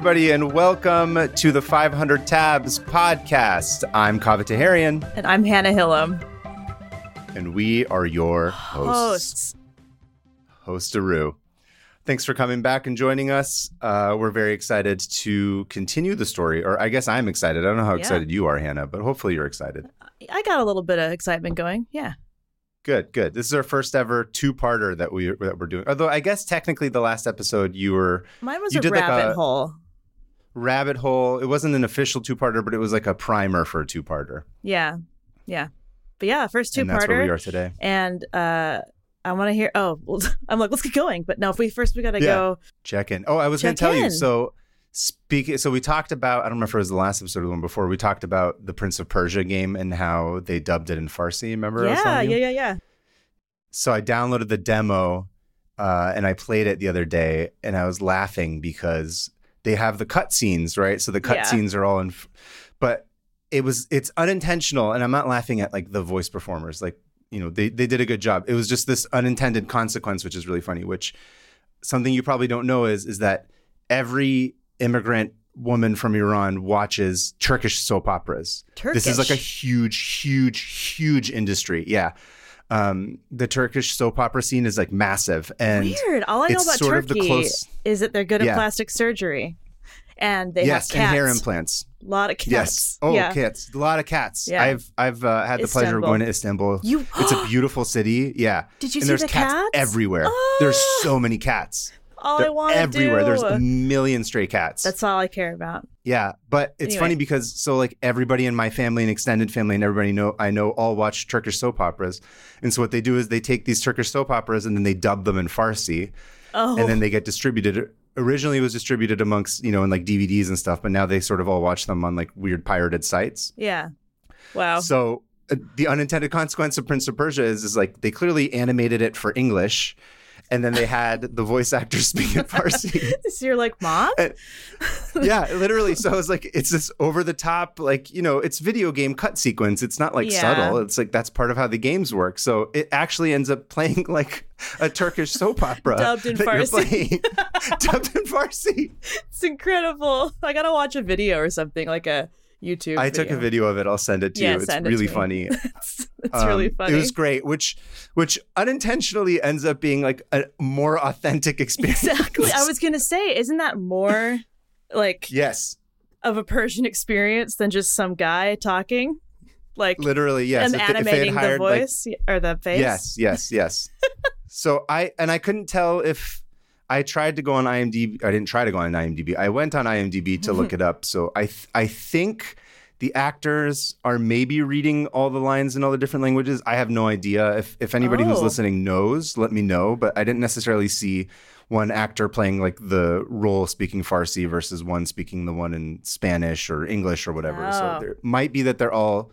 everybody, and welcome to the 500 Tabs podcast. I'm Kaveh Taherian, And I'm Hannah Hillam. and we are your hosts. Hosts. Hostaroo. Thanks for coming back and joining us. Uh, we're very excited to continue the story, or I guess I'm excited. I don't know how Yeah. excited you are, Hannah, but hopefully you're excited. I got a little bit of excitement going. Yeah. Good, good. This is our first ever two-parter that we that we're doing. Although I guess technically the last episode you were Mine was You a did like rabbit a- hole. Rabbit hole. It wasn't an official two-parter, but it was like a primer for a two-parter. Yeah. Yeah. But yeah, first two and that's where we are today. And uh I want to hear oh, well, I'm like, let's get going. But no, if we first we gotta Yeah. go Check in. Oh, I was gonna tell you. So, speaking. So we talked about. I don't remember if it was the last episode or the one before. We talked about the Prince of Persia game and how they dubbed it in Farsi. Remember? Yeah, yeah, yeah, yeah. So I downloaded the demo, uh, and I played it the other day, and I was laughing because they have the cutscenes, right? So the Yeah. cutscenes are all in, but it was it's unintentional, and I'm not laughing at like the voice performers, like you know they they did a good job. It was just this unintended consequence, which is really funny. Which something you probably don't know is is that every immigrant woman from Iran watches Turkish soap operas. Turkish. This is like a huge, huge, huge industry. Yeah. Um, the Turkish soap opera scene is like massive. And weird. All I know about sort of the Turkey close- is that they're good at Yeah. plastic surgery. And they yes, have cats. and hair implants. A lot of cats. Yes. Oh, yeah. cats. A lot of cats. Yeah. I've I've uh, had the pleasure of going to Istanbul. You It's a beautiful city. Yeah. Did you and see there's the cats, cats? everywhere. Ah! There's so many cats. All I They're want to everywhere. do. There's a million stray cats. That's all I care about. Yeah, but it's Anyway. funny because so like everybody in my family and extended family and everybody know I know all watch Turkish soap operas, and so what they do is they take these Turkish soap operas and then they dub them in Farsi, Oh, and then they get distributed. Originally, it was distributed amongst you know in like DVDs and stuff, but now they sort of all watch them on like weird pirated sites. yeah. Wow. So uh, the unintended consequence of Prince of Persia is is like they clearly animated it for English, and then they had the voice actors speak in Farsi. So you're like, mom? yeah, literally. So it's like it's this over the top, like you know, it's video game cut sequence. It's not like Yeah. subtle. It's like that's part of how the games work. So it actually ends up playing like a Turkish soap opera Dubbed in Farsi. dubbed in Farsi. It's incredible. I gotta watch a video or something like a YouTube. I took a video of it. I'll send it to Yeah, you. It's send it really funny. It's, it's really Um, funny. It was great, which which unintentionally ends up being like a more authentic experience. exactly. I was gonna say, isn't that more like yes, of a Persian experience than just some guy talking, like literally yes. and If they- if they had animating the hired, like, voice or the face? Yes, yes, yes. so I and I couldn't tell if I tried to go on IMDb. I didn't try to go on IMDb. I went on IMDb to look it up. So I th- I think the actors are maybe reading all the lines in all the different languages. I have no idea. If if anybody who's Oh. listening knows, let me know. But I didn't necessarily see one actor playing like the role speaking Farsi versus one speaking the one in Spanish or English or whatever. So Oh. there might be that they're all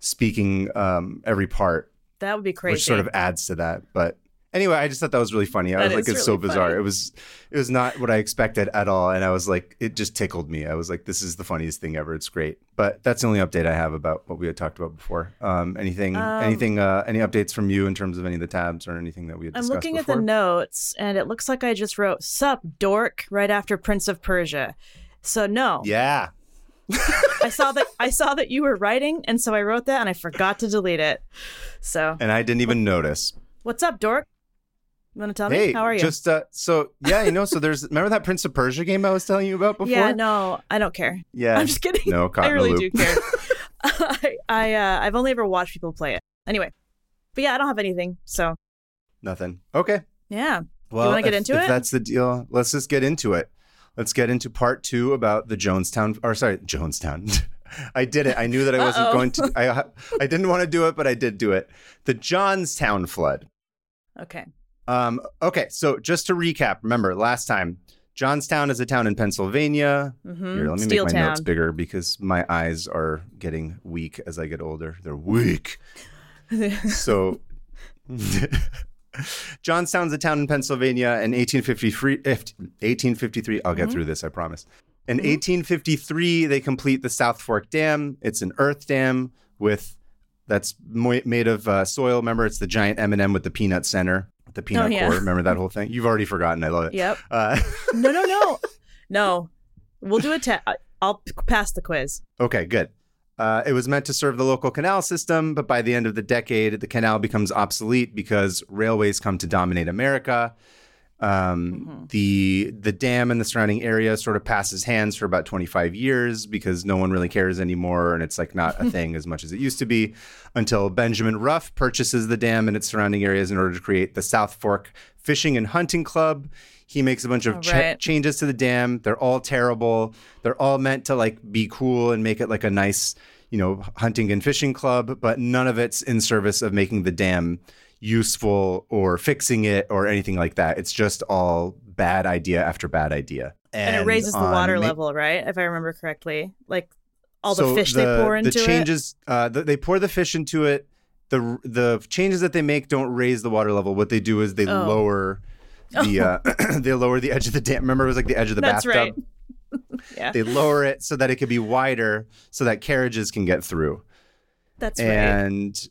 speaking um, every part that would be crazy. which sort of adds to that. But anyway, I just thought that was really funny. I That was like, it's so bizarre. funny. It was, it was not what I expected at all, and I was like, it just tickled me. I was like, this is the funniest thing ever. It's great. But that's the only update I have about what we had talked about before. Um, anything, Um, anything, uh, any updates from you in terms of any of the tabs or anything that we had I'm looking before? at the notes, and it looks like I just wrote "Sup, dork" right after Prince of Persia. So no, yeah, I saw that I saw that you were writing, and so I wrote that, and I forgot to delete it. So and I didn't even notice. what's up, dork? You want to tell Hey, me? How are you? just uh, so yeah, you know, so there's remember that Prince of Persia game I was telling you about before? yeah, no, I don't care. yeah. I'm just kidding. no, I really do care. I I uh, I've only ever watched people play it. Anyway, but yeah, I don't have anything. So Nothing. Okay. yeah, Well, wanna get if- into if it? that's the deal, let's just get into it. Let's get into part two about the Jonestown, or sorry, Jonestown. I did it. I knew that I wasn't going to. I I didn't want to do it, but I did do it. The Johnstown flood. okay. Um, okay, so just to recap, remember last time, Johnstown is a town in Pennsylvania. Mm-hmm. Here, let me Steel make my Town. notes bigger because my eyes are getting weak as I get older. They're weak. So, Johnstown's a town in Pennsylvania in 1853. 1853. I'll get Mhm. through this, I promise. In Mhm. 1853, they complete the South Fork Dam. It's an earth dam with that's made of uh, soil. Remember, it's the giant M&M with the peanut center, the peanut Oh, yeah. core. Remember that whole thing? You've already forgotten. I love it. Yep. Uh, No, no, no, no. We'll do a test. I'll pass the quiz. Okay, good. Uh, it was meant to serve the local canal system, but by the end of the decade, the canal becomes obsolete because railways come to dominate America. Um, The the dam and the surrounding area sort of passes hands for about 25 years because no one really cares anymore, and it's like not a thing as much as it used to be. Until Benjamin Ruff purchases the dam and its surrounding areas in order to create the South Fork Fishing and Hunting Club. He makes a bunch of Oh, right. changes to the dam. They're all terrible. They're all meant to like be cool and make it like a nice, you know, hunting and fishing club, but none of it's in service of making the dam useful or fixing it or anything like that. It's just all bad idea after bad idea. And, it raises the water Ma- level, right? If I remember correctly. Like all the so fish they pour into the it. changes, Uh, the, they pour the fish into it. The the changes that they make don't raise the water level. What they do is they Oh. lower the uh, they lower the edge of the dam. Remember, it was like the edge of the That's bathtub. right. yeah. They lower it so that it could be wider, so that carriages can get through. That's right. and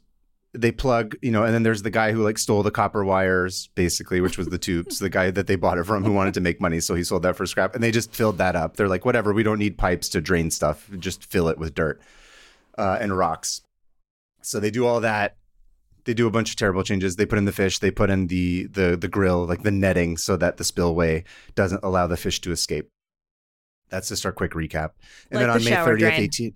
they plug, you know, and then there's the guy who like stole the copper wires, basically, which was the tubes. the guy that they bought it from who wanted to make money, so he sold that for scrap, and they just filled that up. They're like, whatever, we don't need pipes to drain stuff, just fill it with dirt uh, and rocks. So they do all that. They do a bunch of terrible changes. They put in the fish. They put in the the the grill, like the netting, so that the spillway doesn't allow the fish to escape. That's just our quick recap. And Like then on the May 30th, drain. 18.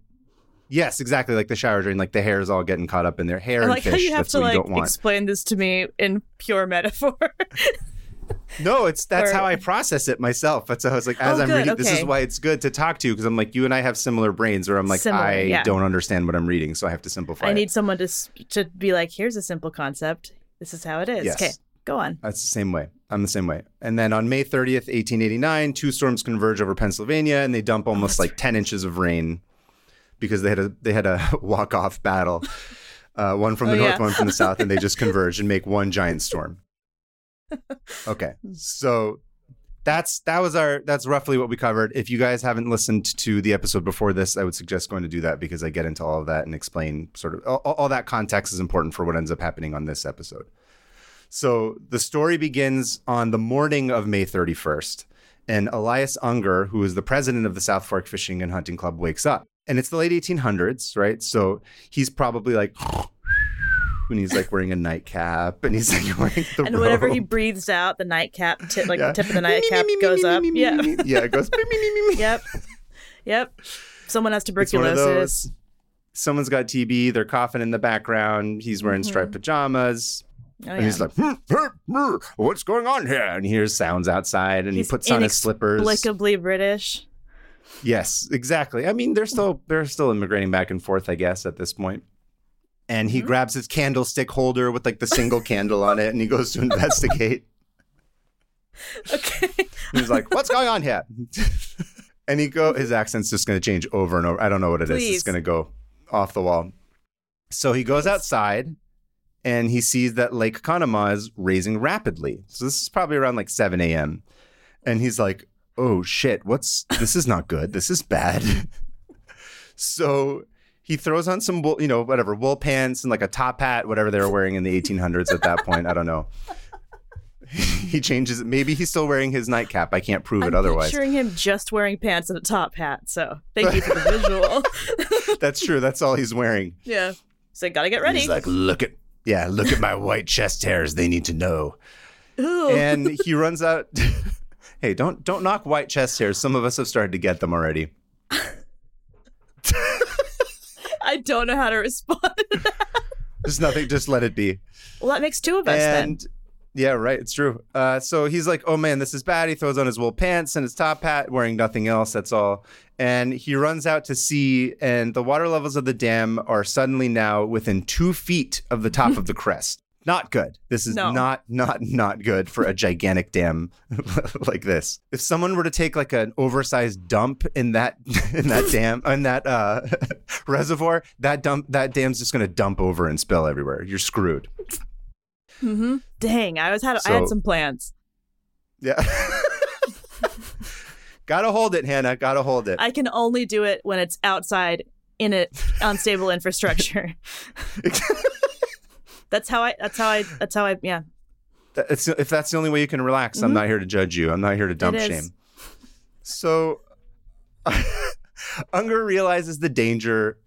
Yes, exactly. Like the shower drain, like the hair is all getting caught up in their hair I and like fish. how you have That's to what like you don't want. explain this to me in pure metaphor. no, it's that's or- how I process it myself. That's how I was like, as Oh, I'm good, reading, this is why it's good to talk to you because I'm like, you and I have similar brains, where I'm like, Similar, I yeah. don't understand what I'm reading, so I have to simplify. I it. need someone to to be like, here's a simple concept. This is how it is. Yes. Okay, go on. That's the same way. I'm the same way. And then on May 30th, 1889, two storms converge over Pennsylvania, and they dump oh, almost like 10 inches of rain because they had a they had a walk off battle, uh, one from the Oh, north, yeah. one from the south, and they just converge and make one giant storm. Okay, so that's that was our that's roughly what we covered. If you guys haven't listened to the episode before this, I would suggest going to do that because I get into all of that and explain sort of all, all that context is important for what ends up happening on this episode. So the story begins on the morning of May 31st, and Elias Unger, who is the president of the South Fork Fishing and Hunting Club, wakes up. And it's the late 1800s, right? So he's probably like, when he's like wearing a nightcap, and he's like wearing the And whenever he breathes out, the nightcap, tip, like Yeah. the tip of the nightcap goes up. Yeah. yeah, it goes. Yep. Yep. Someone has It's one of tuberculosis. Someone's got TB. They're coughing in the background. He's wearing striped pajamas. Oh, And he's like, "Hmm, hmm, hmm, "What's going on here?" And he hears sounds outside, and He's he puts on his slippers. Inexplicably British. Yes, exactly. I mean, they're still they're still immigrating back and forth, I guess, at this point. And Mm-hmm. he grabs his candlestick holder with like the single candle on it, and he goes to investigate. Okay. He's like, "What's going on here?" and he go his accent's just going to change over and over. I don't know what it is. Please. It's going to go off the wall. So he goes outside and he sees that Lake Conemaugh is raising rapidly. So this is probably around like 7 a.m. And he's like, "Oh shit, what's this is not good. This is bad." so he throws on some wool, you know, whatever, wool pants and like a top hat, whatever they were wearing in the 1800s at that point. I don't know. he changes it. Maybe he's still wearing his nightcap. I can't prove it I'm otherwise. picturing him just wearing pants and a top hat. So thank you for the visual. That's true. That's all he's wearing. yeah. So gotta get ready. He's like, look at, yeah, look at my white chest hairs. They need to know. Ooh. And he runs out. Hey, don't don't knock white chest hairs. Some of us have started to get them already. I don't know how to respond. Just nothing. Just let it be. well, that makes two of us then. yeah, right. It's true. Uh, so he's like, "Oh man, this is bad." He throws on his wool pants and his top hat, wearing nothing else. That's all. And he runs out to sea, and the water levels of the dam are suddenly now within two feet of the top of the crest. Not good. This is No. not not not good for a gigantic dam like this. If someone were to take like an oversized dump in that in that dam in that uh, reservoir, that dump that dam's just going to dump over and spill everywhere. You're screwed. Mm-hmm. Dang, I was had I had some plans. Yeah. Gotta hold it, Hannah. Gotta hold it. I can only do it when it's outside in a unstable infrastructure. That's how I. That's how I. That's how I. Yeah. That's, if that's the only way you can relax, I'm mm-hmm. not here to judge you. I'm not here to dump shame. So Unger realizes the danger.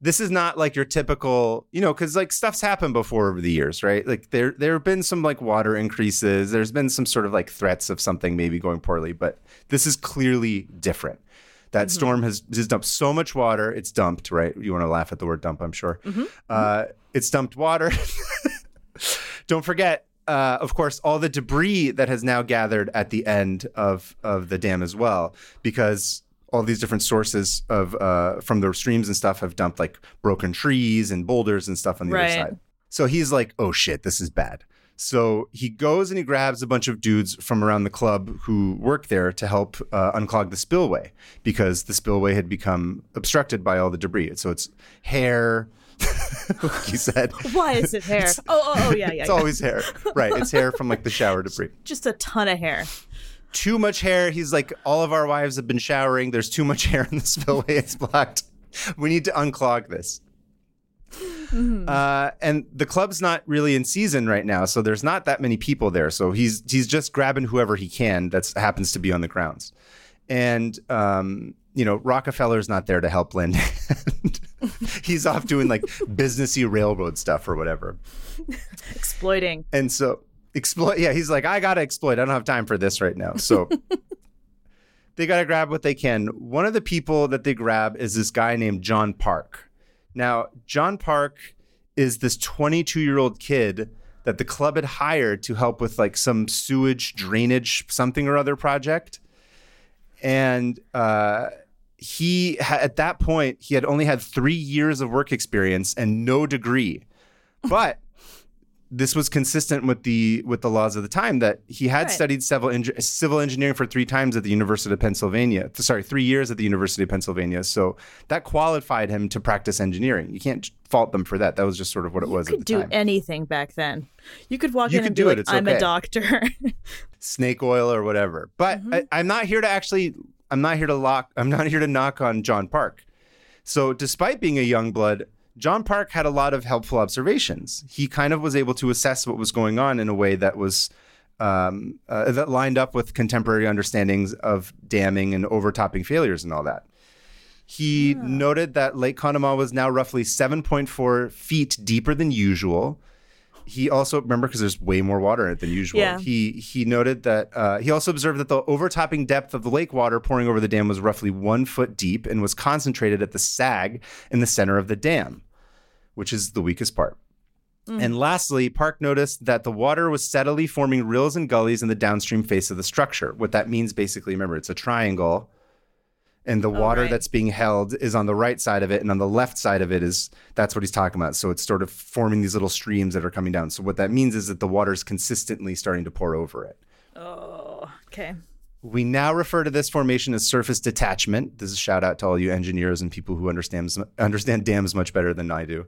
This is not like your typical, you know, because like stuff's happened before over the years, right? Like there there have been some like water increases. There's been some sort of like threats of something maybe going poorly, but this is clearly different. That mm-hmm. storm has just dumped so much water. It's dumped, right? You want to laugh at the word dump, I'm sure. Mm-hmm. Uh, it's dumped water. Don't forget, uh, of course, all the debris that has now gathered at the end of of the dam as well, because all these different sources of uh, from the streams and stuff have dumped like broken trees and boulders and stuff on the Right. other side. So he's like, "Oh shit, this is bad." So he goes and he grabs a bunch of dudes from around the club who work there to help uh, unclog the spillway because the spillway had become obstructed by all the debris. So it's hair, like he said. Why is it hair? Oh, oh, oh, yeah, yeah. It's yeah. always hair. Right. It's hair from like the shower debris. Just a ton of hair. Too much hair. He's like, all of our wives have been showering. There's too much hair in the spillway. It's blocked. We need to unclog this. Uh, and the club's not really in season right now, so there's not that many people there. So he's he's just grabbing whoever he can that happens to be on the grounds. And um, you know, Rockefeller's not there to help lend. hand. he's off doing like businessy railroad stuff or whatever. Exploiting. And so exploit yeah, he's like, I gotta exploit. I don't have time for this right now. So they gotta grab what they can. One of the people that they grab is this guy named John Parke. Now, John Parke is this 22 year old kid that the club had hired to help with like some sewage drainage something or other project. And uh, he ha- at that point he had only had three years of work experience and no degree, but this was consistent with the with the laws of the time that he had Right. studied civil civil engineering for three times at the University of Pennsylvania. Sorry, three years at the University of Pennsylvania. So that qualified him to practice engineering. You can't fault them for that. That was just sort of what it was You could do time. anything back then. You could walk You in could and do be it, like, it's "I'm okay. a doctor." snake oil or whatever. But Mm-hmm. I, I'm not here to actually. I'm not here to lock. I'm not here to knock on John Parke. So, despite being a young blood, John Parke had a lot of helpful observations. He kind of was able to assess what was going on in a way that was um, uh, that lined up with contemporary understandings of damming and overtopping failures and all that. He noted that Lake Conemaugh was now roughly 7.4 feet deeper than usual. He also remember because there's way more water in it than usual. Yeah. He he noted that uh, he also observed that the overtopping depth of the lake water pouring over the dam was roughly one foot deep and was concentrated at the sag in the center of the dam, which is the weakest part. And lastly, Parke noticed that the water was steadily forming rills and gullies in the downstream face of the structure. What that means basically, remember, it's a triangle, and the water right. that's being held is on the right side of it, and on the left side of it is that's what he's talking about. So it's sort of forming these little streams that are coming down. So what that means is that the water is consistently starting to pour over it. oh, okay. We now refer to this formation as surface detachment. This is a shout out to all you engineers and people who understand understand dams much better than I do.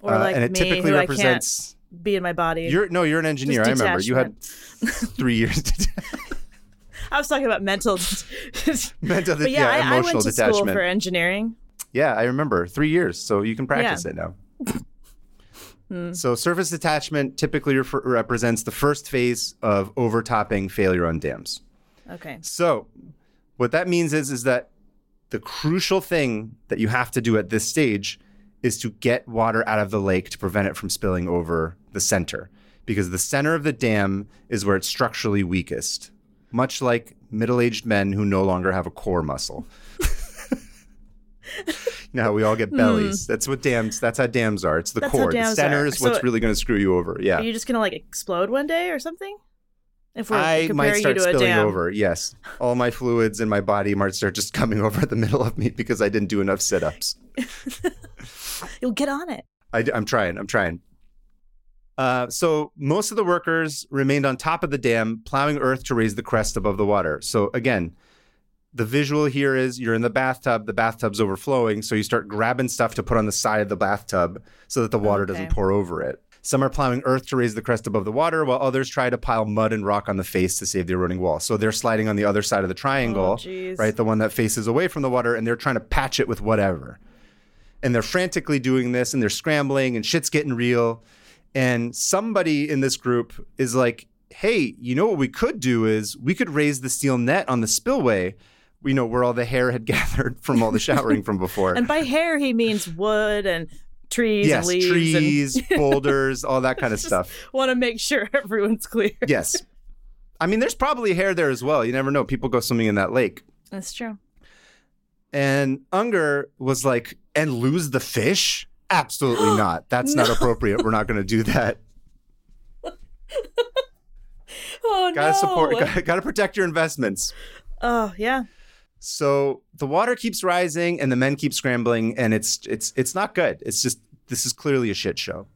Or Uh, like and it me, typically who represents. I can't be in my body. You're no, you're an engineer. I remember you had three years. To I was talking about mental. mental, but yeah, yeah, I, I went to detachment. school for engineering. Yeah, I remember three years, so you can practice it now. Hmm. So surface detachment typically refer- represents the first phase of overtopping failure on dams. Okay. So what that means is is that the crucial thing that you have to do at this stage is to get water out of the lake to prevent it from spilling over the center because the center of the dam is where it's structurally weakest much like middle-aged men who no longer have a core muscle you know how we all get bellies hmm. that's what dams that's how dams are it's the. That's core the center are. is what's So- really going to screw you over yeah Are you just gonna like explode one day or something? If we're I might start you to a spilling dam. over. Yes, all my fluids in my body might start just coming over the middle of me because I didn't do enough sit-ups. You'll get on it. I, am trying. I'm trying. Uh, so most of the workers remained on top of the dam, plowing earth to raise the crest above the water. So again, the visual here is you're in the bathtub. The bathtub's overflowing, so you start grabbing stuff to put on the side of the bathtub so that the water Okay. doesn't pour over it. Some are plowing earth to raise the crest above the water, while others try to pile mud and rock on the face to save the eroding wall. So they're sliding on the other side of the triangle, Oh, right, the one that faces away from the water, and they're trying to patch it with whatever and they're frantically doing this and they're scrambling and shit's getting real. And somebody in this group is like, hey, you know what we could do is we could raise the steel net on the spillway, you know where all the hair had gathered from all the showering from before. And by hair, he means wood and trees yes, and leaves. trees, boulders, all that kind of stuff. Want to make sure everyone's clear. Yes. I mean, there's probably hair there as well. You never know. People go swimming in that lake. That's true. And Unger was like, and lose the fish? Absolutely not. That's not appropriate. We're not going to do that. Oh Gotta no! support, gotta, gotta protect your investments. Oh yeah. So the water keeps rising and the men keep scrambling, and it's it's it's not good. It's just this is clearly a shit show.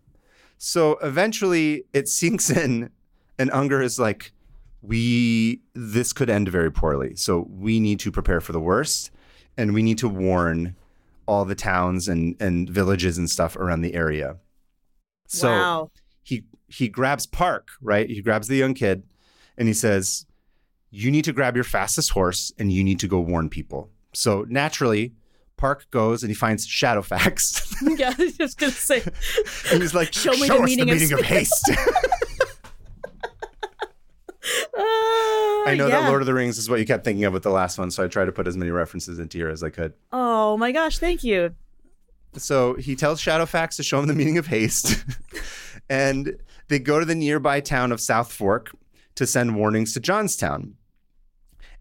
So eventually it sinks in, and Unger is like, "We this could end very poorly. So we need to prepare for the worst, and we need to warn all the towns and and villages and stuff around the area." So wow. he he grabs Parke, right? He grabs the young kid and he says, "You need to grab your fastest horse and you need to go warn people." So naturally, Parke goes and he finds Shadowfax. yeah, I was just gonna say. and he's like, Show "Show, me the us meaning the of of, haste." Uh, I know yeah. that Lord of the Rings is what you kept thinking of with the last one, so I tried to put as many references into here as I could. Oh my gosh! Thank you. So he tells Shadowfax to show him the meaning of haste. and they go to the nearby town of South Fork to send warnings to Johnstown.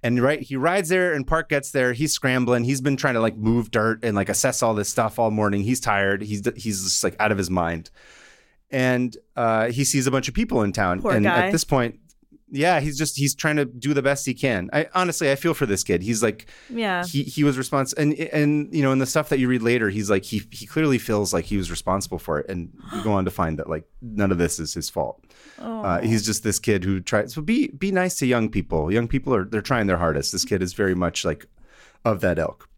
And right, he rides there and Parke gets there. He's scrambling. He's been trying to like move dirt and like assess all this stuff all morning. He's tired. He's he's just like out of his mind. And uh, he sees a bunch of people in town. Poor and guy. at this point, yeah, he's just he's trying to do the best he can. I honestly I feel for this kid. He's like Yeah. he he was responsible and and you know in the stuff that you read later he's like he he clearly feels like he was responsible for it and you go on to find that like none of this is his fault Oh. uh, he's just this kid who tries so be be nice to young people young people are they're trying their hardest this kid is very much like of that ilk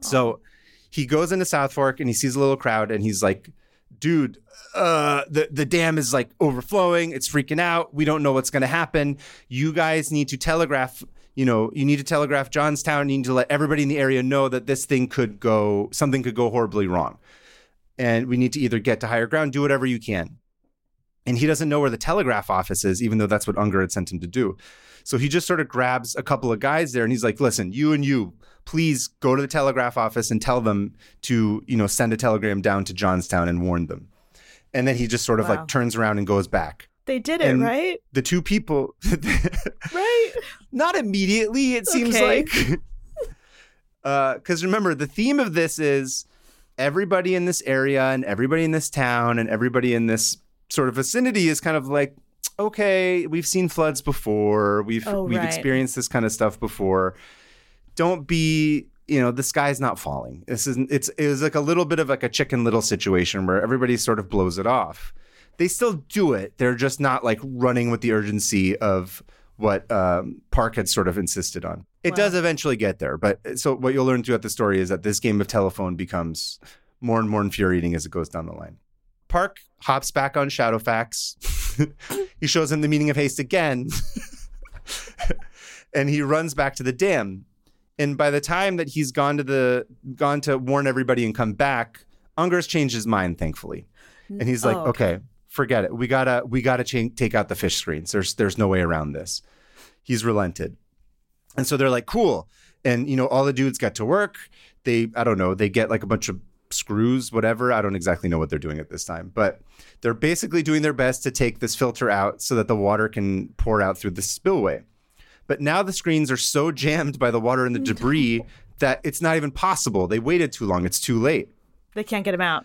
so he goes into south fork and he sees a little crowd and he's like dude uh the the dam is like overflowing. It's freaking out. We don't know what's going to happen. You guys need to telegraph you know you need to telegraph johnstown. You need to let everybody in the area know that this thing could go something could go horribly wrong. And we need to either get to higher ground do whatever you can. And he doesn't know where the telegraph office is even though that's what unger had sent him to do. So he just sort of grabs a couple of guys there and he's like listen you and you please go to the telegraph office and tell them to you know send a telegram down to johnstown and warn them and then he just sort of Wow. like turns around and goes back They did it, and- right? the two people Right? not immediately it seems Okay. like uh, because remember the theme of this is everybody in this area and everybody in this town and everybody in this sort of vicinity is kind of like okay we've seen floods before we've Oh, we've right. experienced this kind of stuff before don't be you know the sky's not falling. This isn't it's it was like a little bit of like a chicken little situation where everybody sort of blows it off. They still do it. They're just not like running with the urgency of what um, Parke had sort of insisted on. It Wow. does eventually get there but so what you'll learn throughout the story is that this game of telephone becomes more and more infuriating as it goes down the line. Parke hops back on shadowfax he shows him the meaning of haste again. And he runs back to the dam and by the time that he's gone to the gone to warn everybody and come back unger's changed his mind thankfully. And he's like Oh, okay. forget it. We gotta we gotta cha- take out the fish screens. There's there's no way around this. He's relented. And so they're like cool. And you know all the dudes get to work. They i don't know they get like a bunch of screws whatever. I don't exactly know what they're doing at this time. But they're basically doing their best to take this filter out so that the water can pour out through the spillway but now the screens are so jammed by the water and the debris that it's not even possible they waited too long it's too late They can't get him out.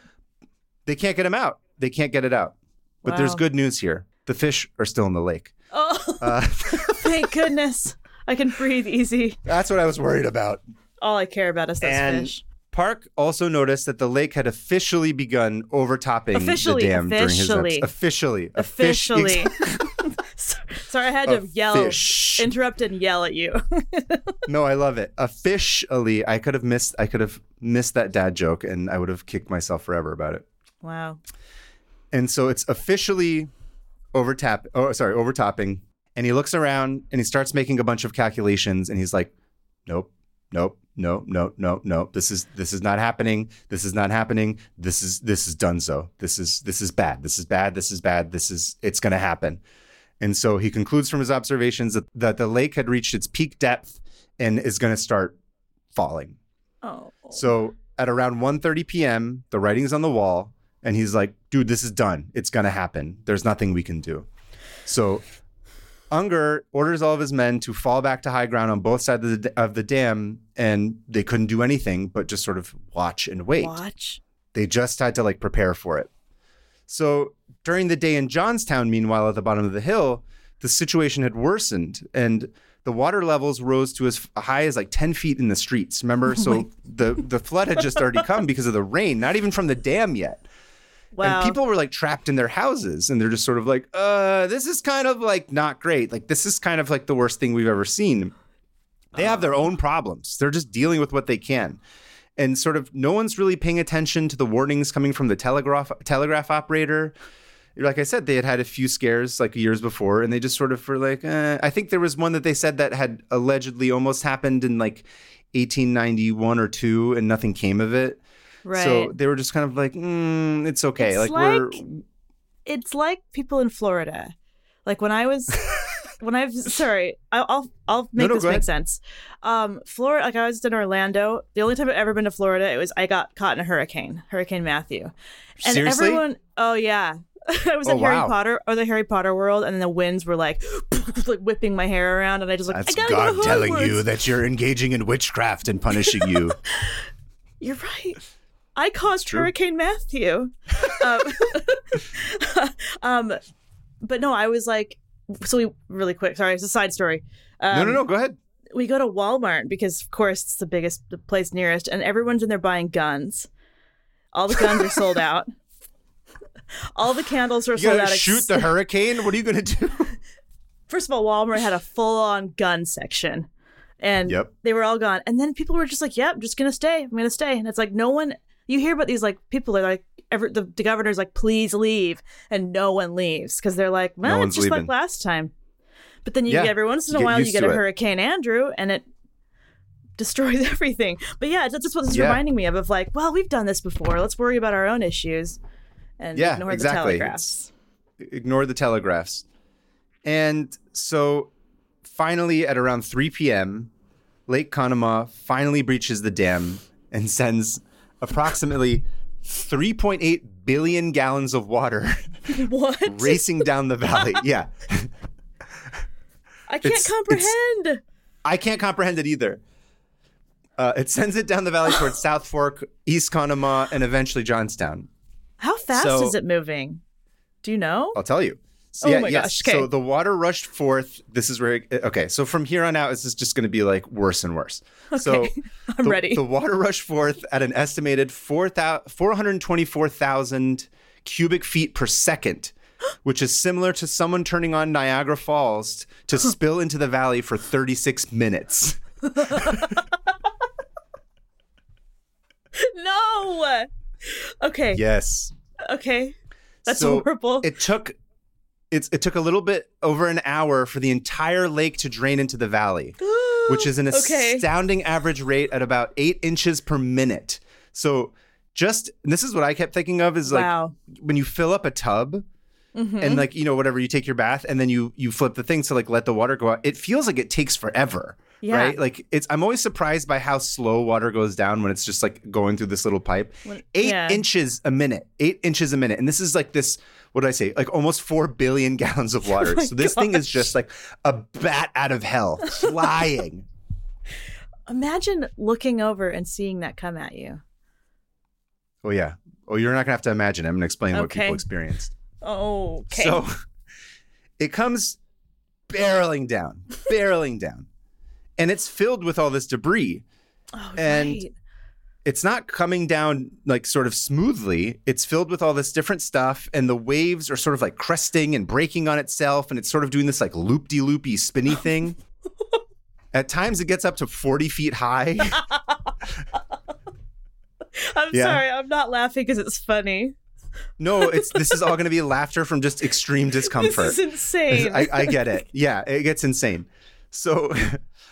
they can't get them out. They can't get it out. But there's good news here. The fish are still in the lake. Oh, Uh, thank goodness. I can breathe easy. that's what I was worried about. All I care about is those And fish. Parke also noticed that the lake had officially begun overtopping Officially, the dam during his officially. episode. Officially. A Officially. Sorry, I had to yell, fish. interrupt and yell at you. no, I love it. Officially. I could have missed I could have missed that dad joke and I would have kicked myself forever about it. wow. And so it's officially overtap oh sorry, overtopping. And he looks around and he starts making a bunch of calculations and he's like, Nope, nope, nope, nope, nope, nope. This is this is not happening. This is not happening. This is this is done so. This is this is bad. This is bad. This is bad. This is it's gonna happen. And so he concludes from his observations that, that the lake had reached its peak depth and is going to start falling. Oh. So at around 1:30 p.m., the writing's on the wall, and he's like, "Dude, this is done. It's gonna happen. There's nothing we can do." So Unger orders all of his men to fall back to high ground on both sides of the, of the dam, and they couldn't do anything but just sort of watch and wait. Watch. They just had to like prepare for it. So during the day in Johnstown, meanwhile, at the bottom of the hill, the situation had worsened and the water levels rose to as high as like 10 feet in the streets. Remember? so the, the flood had just already come because of the rain, not even from the dam yet. Wow. And people were like trapped in their houses and they're just sort of like, uh, this is kind of like not great. Like, this is kind of like the worst thing we've ever seen. They have their own problems. They're just dealing with what they can. And sort of no one's really paying attention to the warnings coming from the telegraph telegraph operator. Like I said, they had had a few scares like years before, and they just sort of were like, eh. I think there was one that they said that had allegedly almost happened in like 1891 or two, and nothing came of it. right. So they were just kind of like, mm, it's okay. It's like, we're it's like people in Florida. Like when I was when I've sorry, I'll I'll, make no, this make ahead. sense. Um, Florida, like I was in Orlando. The only time I've ever been to Florida, it was I got caught in a hurricane, Hurricane Matthew, and seriously. everyone. Oh yeah. I was Oh, at Harry wow. Potter or the Harry Potter world, and the winds were like, like whipping my hair around, and I just like That's I God go telling you that you're engaging in witchcraft and punishing you. You're right. I caused true. Hurricane Matthew. um, um, but no, I was like, so we really quick. Sorry, it's a side story. Um, no, no, no. Go ahead. We go to Walmart because, of course, it's the biggest the place nearest, and everyone's in there buying guns. All the guns are sold out. All the candles are You sold out. shoot ex- the hurricane. What are you gonna do? First of all, Walmart had a full-on gun section, and Yep. they were all gone. And then people were just like, "Yep, I'm just gonna stay. I'm gonna stay." And it's like no one. You hear about these like people are like, every, the, the governor's like, "Please leave," and no one leaves because they're like, "Well, one's it's just leaving. like last time." But then you Yeah, get every once in a while you get a it. Hurricane Andrew, and it destroys everything. But yeah, that's just what this is Yeah. reminding me of. Of like, well, we've done this before. Let's worry about our own issues and Yeah, ignore exactly. the telegraphs. Ignore the telegraphs. And so, finally, at around 3 p.m., Lake Conemaugh finally breaches the dam and sends approximately 3.8 billion gallons of water What? racing down the valley. Yeah. I can't It's- it's- comprehend. I can't comprehend it either. Uh, it sends it down the valley towards South Fork, East Conemaugh, and eventually Johnstown. How fast So- is it moving? Do you know? I'll tell you. So, Oh yeah, my yes. gosh, okay. So the water rushed forth. This is where, it, okay. So from here on out, this is just going to be like worse and worse. So Okay, I'm the, ready. The water rushed forth at an estimated 4, 424,000 cubic feet per second, which is similar to someone turning on Niagara Falls to spill into the valley for 36 minutes. no. Okay. Yes. Okay. That's So horrible. It took it's it took a little bit over an hour for the entire lake to drain into the valley, which is an Okay. astounding average rate at about eight inches per minute. So just this is what I kept thinking of is like wow. when you fill up a tub Mhm. and like you know whatever you take your bath and then you you flip the thing to like let the water go out. It feels like it takes forever. Yeah. Right? Like it's I'm always surprised by how slow water goes down when it's just like going through this little pipe. When- Eight yeah. inches a minute. Eight inches a minute. And this is like this, what did I say? Like almost four billion gallons of oh water. Oh so this thing is just like a bat out of hell flying. Imagine looking over and seeing that come at you. oh yeah. Oh, you're not gonna have to imagine. I'm gonna explain what people experienced. Oh, okay. So it comes barreling down, barreling down. And it's filled with all this debris. oh, and- right. it's not coming down like sort of smoothly. It's filled with all this different stuff, and the waves are sort of like cresting and breaking on itself, and it's sort of doing this like loop de loopy spinny thing. At times, it gets up to 40 feet high. I'm yeah. sorry. I'm not laughing because it's funny. no, it's this is all going to be laughter from just extreme discomfort. This is insane. I, I get it. Yeah, it gets insane. So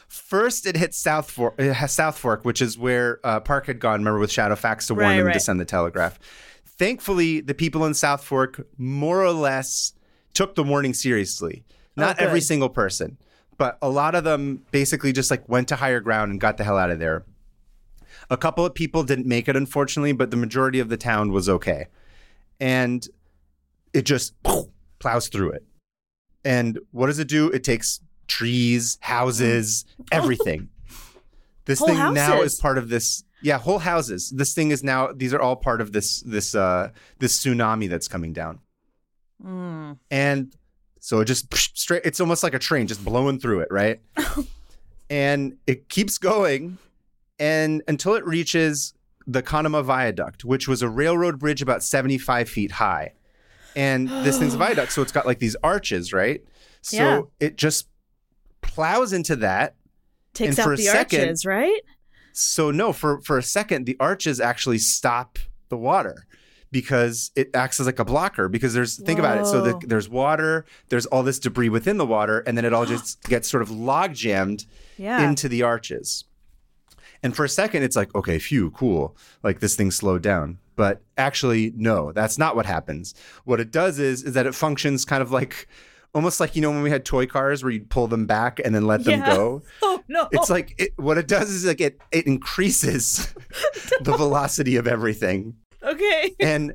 first it hits South Fork, South Fork, which is where uh, Parke had gone. Remember with Shadowfax to warn Right, them right. to send the telegraph. Thankfully, the people in South Fork more or less took the warning seriously. Not good. every single person, but a lot of them basically just like went to higher ground and got the hell out of there. A couple of people didn't make it, unfortunately, but the majority of the town was okay. And it just plows through it. And what does it do? It takes trees, houses, everything. This Whole thing now is part of this. Yeah, whole houses. This thing is now. These are all part of this this uh this tsunami that's coming down. Mm. And so it just straight. It's almost like a train just blowing through it, right? and it keeps going, and until it reaches the Conemaugh Viaduct, which was a railroad bridge about seventy five feet high. And this thing's a viaduct, so it's got like these arches, right? So Yeah. it just plows into that Takes out the second- arches, right? so no, for for a second, the arches actually stop the water because it acts as like a blocker. Because there's think about it. So the, there's water, there's all this debris within the water, and then it all just gets sort of log jammed Yeah. into the arches. And for a second, it's like, okay, phew, cool. Like this thing slowed down. But actually, no, that's not what happens. What it does is is that it functions kind of like almost like you know when we had toy cars where you'd pull them back and then let them Yeah. go. oh no. It's like it, what it does is like it it increases the velocity of everything, okay. and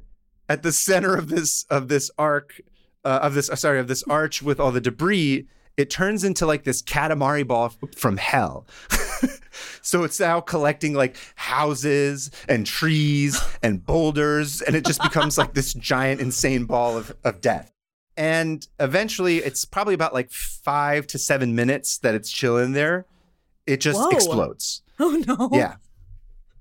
at the center of this of this arc uh, of this uh, sorry of this arch with all the debris, it turns into like this katamari ball from hell. so it's now collecting like houses and trees and boulders, and it just becomes like this giant insane ball of of death. And eventually, it's probably about like five to seven minutes that it's chilling there. It just Whoa. explodes. Oh no. Yeah.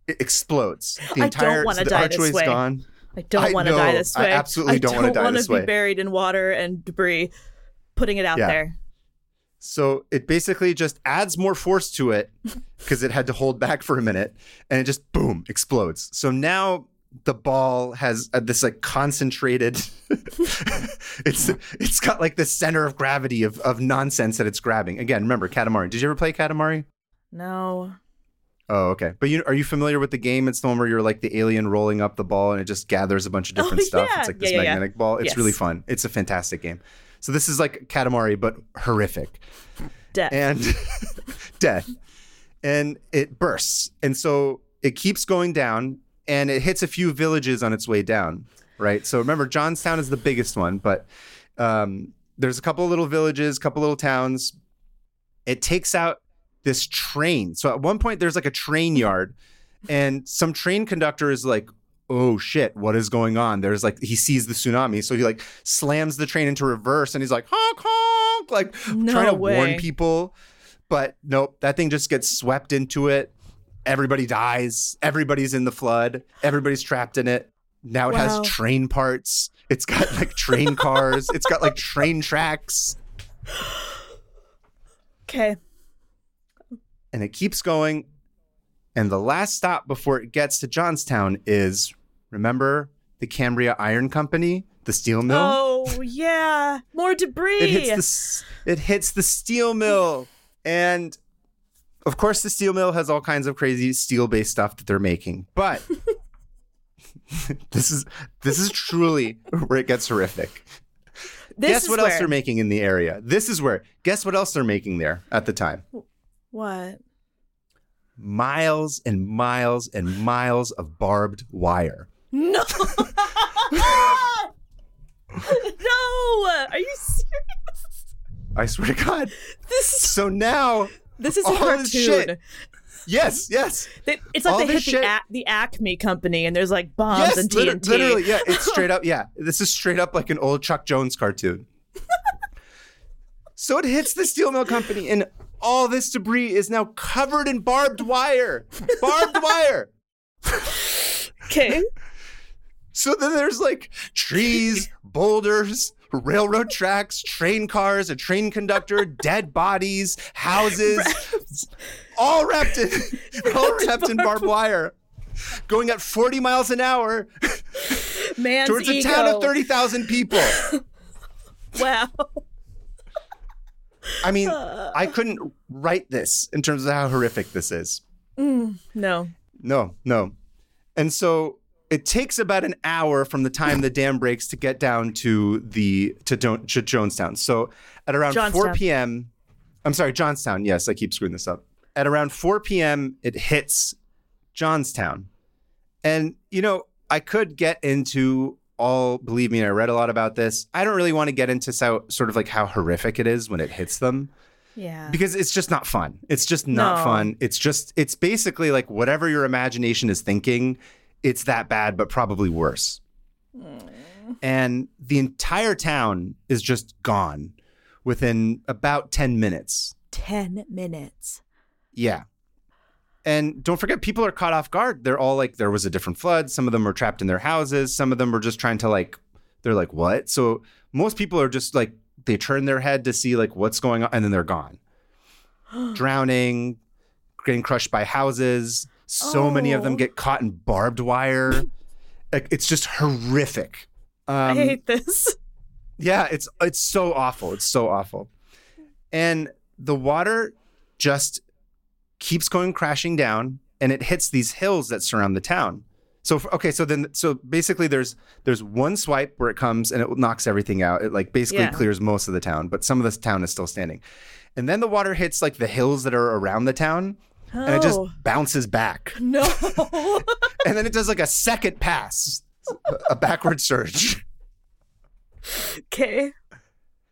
It explodes. The I don't wanna the die this way. gone. I don't want to die this way I way. absolutely don't wanna die wanna be buried in water and debris, putting it out Yeah. there. So it basically just adds more force to it because it had to hold back for a minute and it just boom explodes. So now the ball has uh, this like concentrated it's it's got like the center of gravity of of nonsense that it's grabbing. Again, remember Katamari. Did you ever play Katamari? No. Oh, okay. But you are you familiar with the game? It's the one where you're like the alien rolling up the ball and it just gathers a bunch of Oh, different stuff. yeah. It's like this yeah, yeah. magnetic ball. It's Yes. really fun. It's a fantastic game. So this is like Katamari, but horrific. Death. and death. And it bursts. And so it keeps going down and it hits a few villages on its way down, right? So remember, Johnstown is the biggest one, but um, there's a couple of little villages, a couple little towns. It takes out this train. So at one point, there's like a train yard, and some train conductor is like, oh shit, what is going on? There's like, he sees the tsunami. So he like slams the train into reverse and he's like, honk, honk, like No trying to way. warn people. But nope, that thing just gets swept into it. Everybody dies. Everybody's in the flood. Everybody's trapped in it. Now it Wow. has train parts. It's got like train cars. It's got like train tracks. okay. And it keeps going. And the last stop before it gets to Johnstown is remember the Cambria Iron Company, the steel mill? Oh yeah. More debris. it hits the it hits the steel mill and of course the steel mill has all kinds of crazy steel based stuff that they're making but this is this is truly where it gets horrific This guess what else they're making in the area this is where guess what else they're making there at the time What? miles and miles and miles of barbed wire No. no. Are you serious? i swear to god This is so now this is a cartoon. yes yes They, it's like All they hit the, Ac- the Acme company and there's like bombs yes, and TNT. literally, yeah. It's straight up, yeah. This is straight up like an old Chuck Jones cartoon. so it hits the steel mill company, and all this debris is now covered in barbed wire. Barbed wire. Okay. So then there's like trees, boulders, railroad tracks, train cars, a train conductor, dead bodies, houses, all wrapped in all wrapped in barbed wire. Going at 40 miles an hour Man's towards a town of 30,000 people. Wow. I mean, I uh. couldn't write this in terms of how horrific this is. Mm, no. No, no. And so it takes about an hour from the time the dam breaks to get down to the to, Don- to Jonestown. So at around 4 p.m. I'm sorry, Johnstown. Yes, I keep screwing this up. At around 4 p.m., it hits Johnstown. And, you know, I could get into all, believe me, I read a lot about this. I don't really want to get into so, sort of like how horrific it is when it hits them Yeah. because it's just not fun. It's just not No. fun. It's just, it's basically like whatever your imagination is thinking, it's that bad, but probably worse. And the entire town is just gone within about 10 minutes. 10 minutes. Yeah. And don't forget, people are caught off guard. They're all like, there was a different flood. Some of them are trapped in their houses. Some of them are just trying to like, they're like, what? So most people are just like, they turn their head to see like what's going on, and then they're gone. Drowning, getting crushed by houses. So many of them Oh. get caught in barbed wire. It's just horrific. I Um, hate this. yeah, it's it's so awful. It's so awful. And the water just keeps going crashing down and it hits these hills that surround the town. So okay, so then so basically there's there's one swipe where it comes and it knocks everything out. It like basically Yeah. clears most of the town, but some of the town is still standing. And then the water hits like the hills that are around the town and it just Oh. bounces back. No. And then it does like a second pass, a backward surge. okay.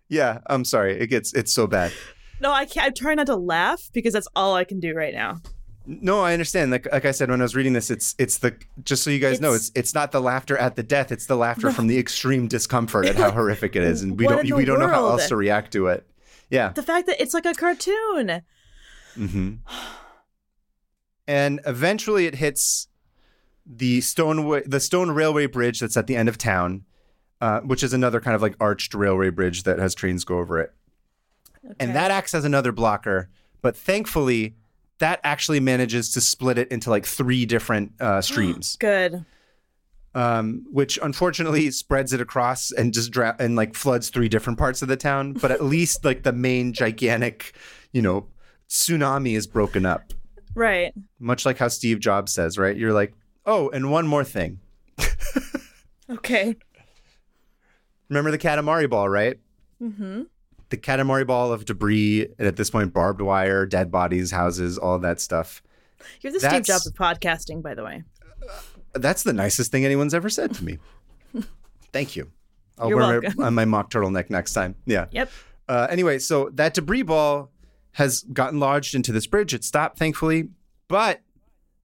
Yeah, I'm sorry. It gets it's so bad. No, I can't. I'm trying not to laugh because that's all I can do right now. No, I understand. Like like I said when I was reading this, it's it's the just so you guys know, It's- it's it's not the laughter at the death. It's the laughter from the extreme discomfort at how horrific it is, and we don't we don't know how else to react to it. Yeah. The fact that it's like a cartoon. hmm And eventually, it hits the stone the stone railway bridge that's at the end of town, uh, which is another kind of like arched railway bridge that has trains go over it. okay. And that acts as another blocker. But thankfully, that actually manages to split it into like three different uh, streams. Good. um, which unfortunately spreads it across and just dra- and like floods three different parts of the town. But at least like the main gigantic, you know, tsunami is broken up. Right. Much like how Steve Jobs says, right? You're like, oh, and one more thing. Okay. Remember the Katamari ball, right? Mm-hmm. The Katamari ball of debris, and at this point, barbed wire, dead bodies, houses, all that stuff. You're the Steve Jobs of podcasting, by the way. That's the nicest thing anyone's ever said to me. Thank you. I'll You're wear welcome. my, my mock turtleneck next time. Yeah. Yep. Uh, anyway, so that debris ball has gotten lodged into this bridge. It stopped, thankfully, but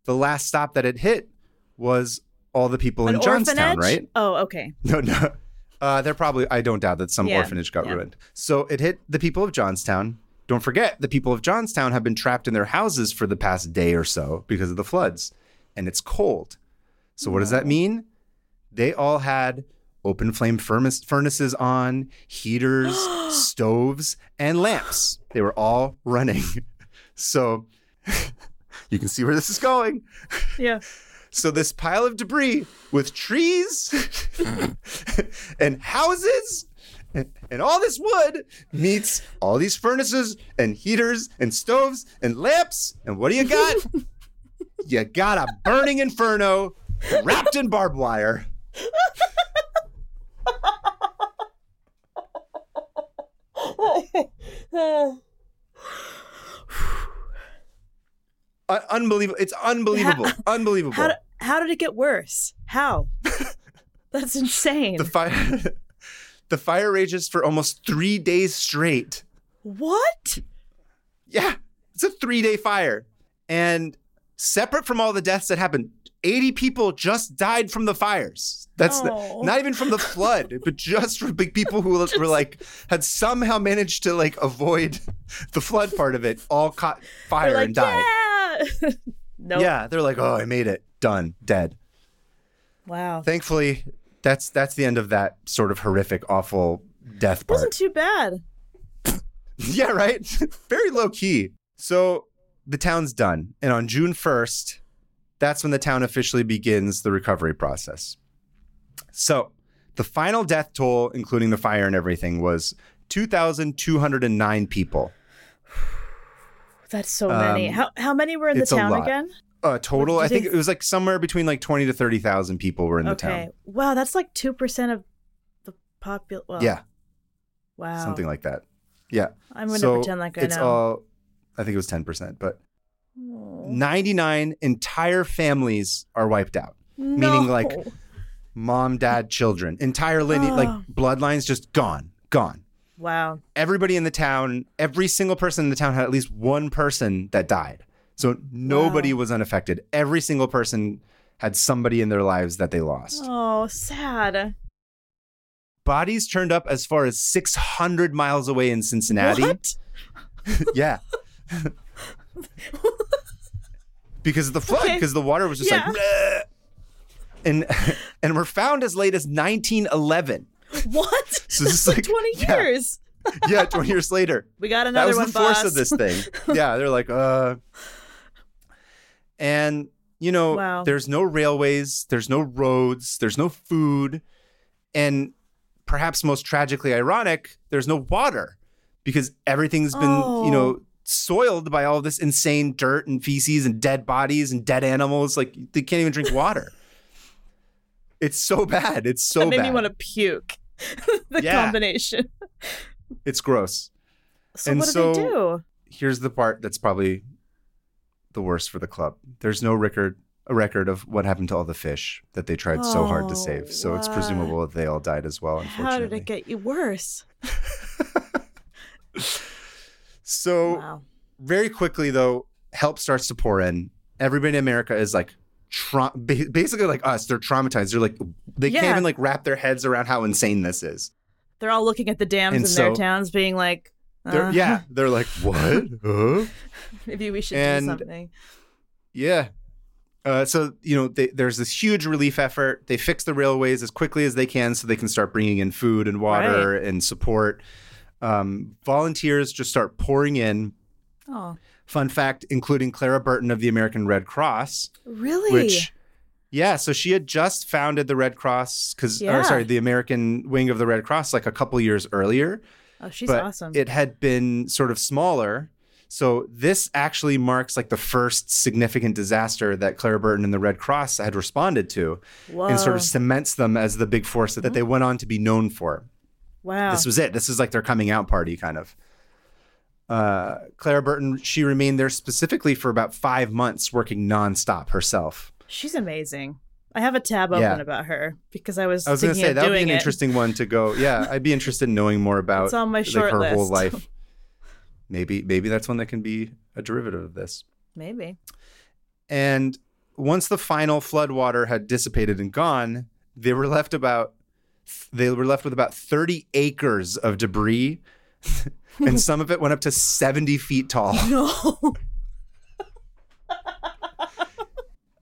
the last stop that it hit was all the people in Johnstown, orphanage? right? Oh, okay. No, no. Uh, they're probably, I don't doubt that some Yeah, orphanage got yeah. ruined. So it hit the people of Johnstown. Don't forget, the people of Johnstown have been trapped in their houses for the past day or so because of the floods, and it's cold. So what does that mean? They all had open flame furnace, furnaces on, heaters, stoves, and lamps. They were all running. So you can see where this is going. Yeah. So this pile of debris with trees and houses and, and all this wood meets all these furnaces and heaters and stoves and lamps. And what do you got? you got a burning inferno wrapped in barbed wire. Un- unbelievable. It's unbelievable. unbelievable. How, how did it get worse? How? That's insane. the fire the fire rages for almost three days straight. what? Yeah, it's a three day fire. And separate from all the deaths that happened, 80 people just died from the fires. That's the- Oh. not even from the flood, but just from big people who were like, had somehow managed to like avoid the flood part of it, all caught fire like, and died. yeah. nope. Yeah, they're like, oh, I made it. Done. Dead. Wow. Thankfully, that's that's the end of that sort of horrific, awful death part. wasn't too bad. Yeah, right? Very low key. So the town's done. And on June 1st, that's when the town officially begins the recovery process. So the final death toll, including the fire and everything, was 2,209 people. That's so many. Um, How how many were in the town again? Uh, total, I think think- it was like somewhere between like twenty to thirty thousand people were in the Okay. town. Wow, that's like two percent of the population. Well, Yeah, Wow. something like that. Yeah. I'm gonna so pretend like I it's know. all. I think it was ten percent, but Oh. ninety nine entire families are wiped out. meaning, like, Mom, dad, children, entire lineage, like Oh. bloodlines, just gone, gone. Wow. Everybody in the town, every single person in the town had at least one person that died. So nobody Wow. was unaffected. Every single person had somebody in their lives that they lost. Oh, sad. Bodies turned up as far as 600 miles away in Cincinnati. Yeah. Because of the flood, Okay. because the water was just Yeah. like, "Bleh." and and were found as late as 1911. What? So this is like- twenty yeah. years. Yeah, 20 years later. We got another. that another was one, the force of this thing. Yeah, they're like, uh. And you know, Wow. there's no railways, there's no roads, there's no food, and perhaps most tragically ironic, there's no water because everything's been, you know, Oh. Soiled by all this insane dirt and feces and dead bodies and dead animals. Like they can't even drink water. it's so bad. It's so bad. that made bad. me want to puke. the Yeah. combination. It's gross. So And what did so- they do? here's the part that's probably the worst for the club. There's no record a record of what happened to all the fish that they tried so hard to Oh, save. So it's oh, presumable that they all died as well, How did it get you worse? So Wow. very quickly though, help starts to pour in. Everybody in America is like tra- basically like us. They're traumatized. They're like they can't even like wrap their heads around how insane this is. They're all looking at the dams And in their towns, being like, They're, uh, yeah, they're like what? huh? maybe we should And- do something. Yeah. Uh, so you know, they, there's this huge relief effort. They fix the railways as quickly as they can, so they can start bringing in food and water and support. Um, volunteers just start pouring in. Oh, Fun fact, including Clara Barton of the American Red Cross, really? which, yeah, so she had just founded the Red Cross because, Yeah. or sorry, the American wing of the Red Cross like a couple years earlier oh, she's but awesome. it had been sort of smaller. So this actually marks like the first significant disaster that Clara Barton and the Red Cross had responded to, Whoa. and sort of cements them as the big force that they went on to be known for. Wow. This was it. This is like their coming out party, kind of. Uh, Clara Barton, she remained there specifically for about five months, working nonstop herself. she's amazing. I have a tab open Yeah. about her because I was, I was going to say that would be an it. interesting one to go. Yeah, I'd be interested in knowing more about It's on my like short her whole life. Maybe, maybe that's one that can be a derivative of this. Maybe. And once the final flood water had dissipated and gone, they were left about they were left with about 30 acres of debris. and some of it went up to 70 feet tall. No.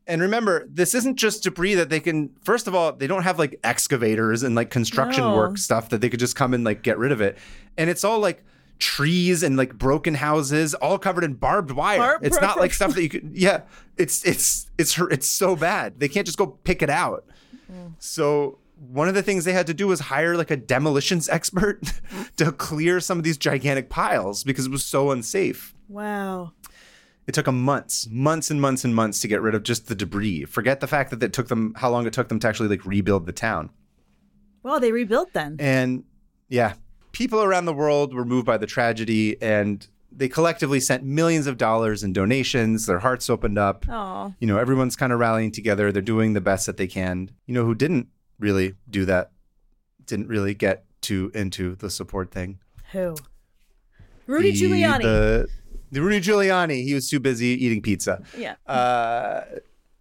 And remember, this isn't just debris that they can first of all, they don't have like excavators and like construction No. work stuff that they could just come and like get rid of it. And it's all like trees and like broken houses all covered in barbed wire. It's not like stuff that you could yeah, it's it's it's it's so bad. They can't just go pick it out. Mm. So one of the things they had to do was hire like a demolitions expert to clear some of these gigantic piles because it was so unsafe. wow. It took them months, months and months and months to get rid of just the debris. Forget the fact that it took them how long it took them to actually like rebuild the town. Well, they rebuilt then. And yeah, people around the world were moved by the tragedy and they collectively sent millions of dollars in donations. Their hearts opened up. Oh, You know, everyone's kind of rallying together. They're doing the best that they can. You know who didn't really do that? Didn't really get too into the support thing. who? Rudy The- Giuliani. The, the Rudy Giuliani. He was too busy eating pizza. yeah. uh,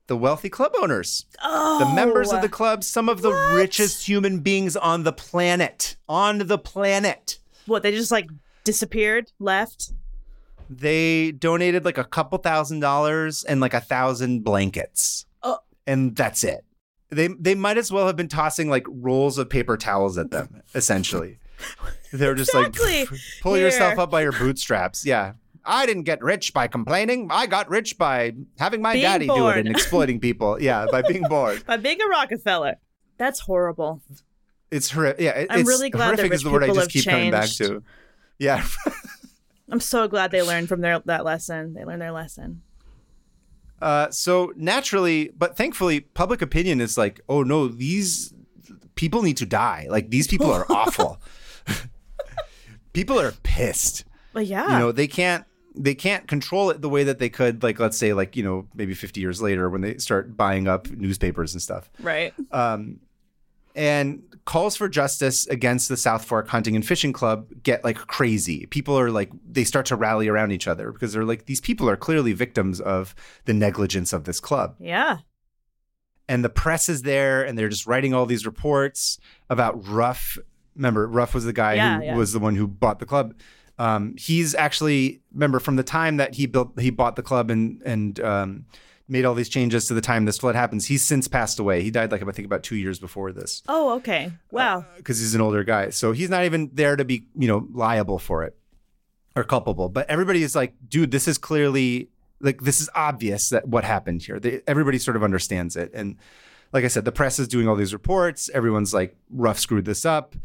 the wealthy club owners, Oh, the members of the club, some of the What? richest human beings on the planet. On the planet. What? They just like disappeared, left. They donated like a couple thousand dollars and like a thousand blankets. Oh. And that's it. They they might as well have been tossing like rolls of paper towels at them, essentially. They're just Exactly. like pull yourself up by your bootstraps. Yeah. I didn't get rich by complaining. I got rich by having my Being daddy do it and exploiting people. Yeah, by being bored. By being a Rockefeller. That's horrible. It's horrific. Yeah, it- I'm really glad that horrific is rich the word I people just keep coming back changed. to. Yeah, I'm so glad they learned from their that lesson. They learned their lesson. Uh, so naturally, but thankfully, public opinion is like, oh no, these people need to die. Like these people are awful. people are pissed. But yeah. You know, they can't they can't control it the way that they could, like let's say, like you know, maybe 50 years later when they start buying up newspapers and stuff. right. Um, and calls for justice against the South Fork Hunting and Fishing Club get like crazy. People are like they start to rally around each other because they're like these people are clearly victims of the negligence of this club. Yeah. And the press is there and they're just writing all these reports about Ruff. Remember, Ruff was the guy Yeah, who yeah. was the one who bought the club. Um, he's actually remember from the time that he built he bought the club and and um, made all these changes to the time this flood happens. He's since passed away. He died like I think about two years before this Oh, okay. Uh, wow. because he's an older guy. So he's not even there to be, you know, liable for it or culpable. But everybody is like, dude, this is clearly like this is obvious that what happened here. They, everybody sort of understands it. And like I said, the press is doing all these reports. Everyone's like, Ruff screwed this up.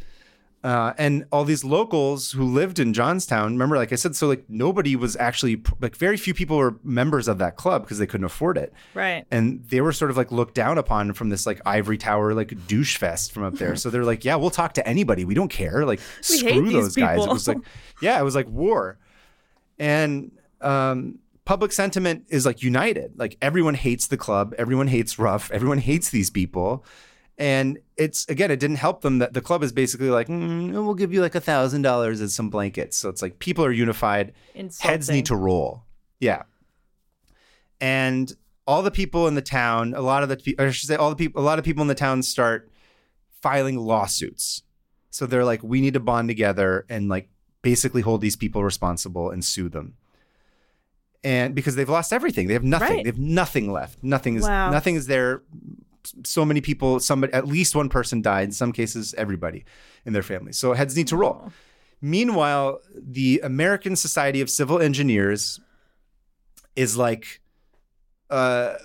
Uh, and all these locals who lived in Johnstown, remember, like I said, so like nobody was actually like very few people were members of that club because they couldn't afford it. Right. and they were sort of like looked down upon from this like ivory tower like douche fest from up there. So they're like yeah we'll talk to anybody. We don't care. Like We screw those guys. It was like yeah it was like war. And um public sentiment is like united. Like everyone hates the club. Everyone hates Ruff. Everyone hates these people and it's again it didn't help them that the club is basically like mm, we'll give you like a thousand dollars as some blankets so it's like people are unified heads need to roll. Yeah. And all the people in the town, a lot of the, or I should say, all the people, a lot of people in the town start filing lawsuits. So they're like, we need to bond together and like basically hold these people responsible and sue them. And because they've lost everything, they have nothing. Right. They have nothing left. Nothing is Wow. nothing is there. So many people, somebody, at least one person died. In some cases, everybody in their family. So heads need to roll. Meanwhile, the American Society of Civil Engineers is like, uh,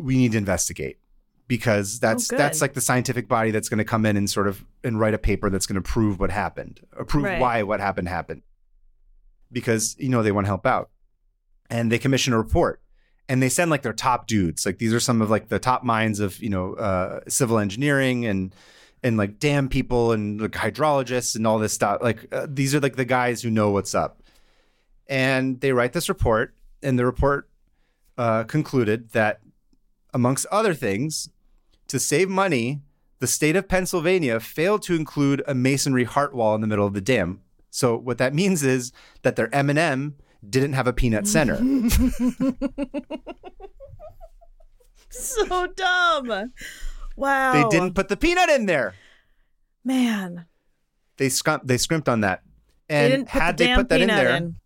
we need to investigate because that's Oh, that's like the scientific body that's going to come in and sort of and write a paper that's going to prove what happened, or prove Right. why what happened happened, because you know they want to help out, and they commission a report. And they send like their top dudes. Like these are some of like the top minds of you know uh, civil engineering and and like dam people and like hydrologists and all this stuff. Like uh, these are like the guys who know what's up. And they write this report, and the report uh, concluded that, amongst other things, to save money, the state of Pennsylvania failed to include a masonry heart wall in the middle of the dam. So what that means is that their M and M didn't have a peanut center. so dumb. Wow. They didn't put the peanut in there. Man. They scum- they scrimped on that. They And put had the they put that in there, in.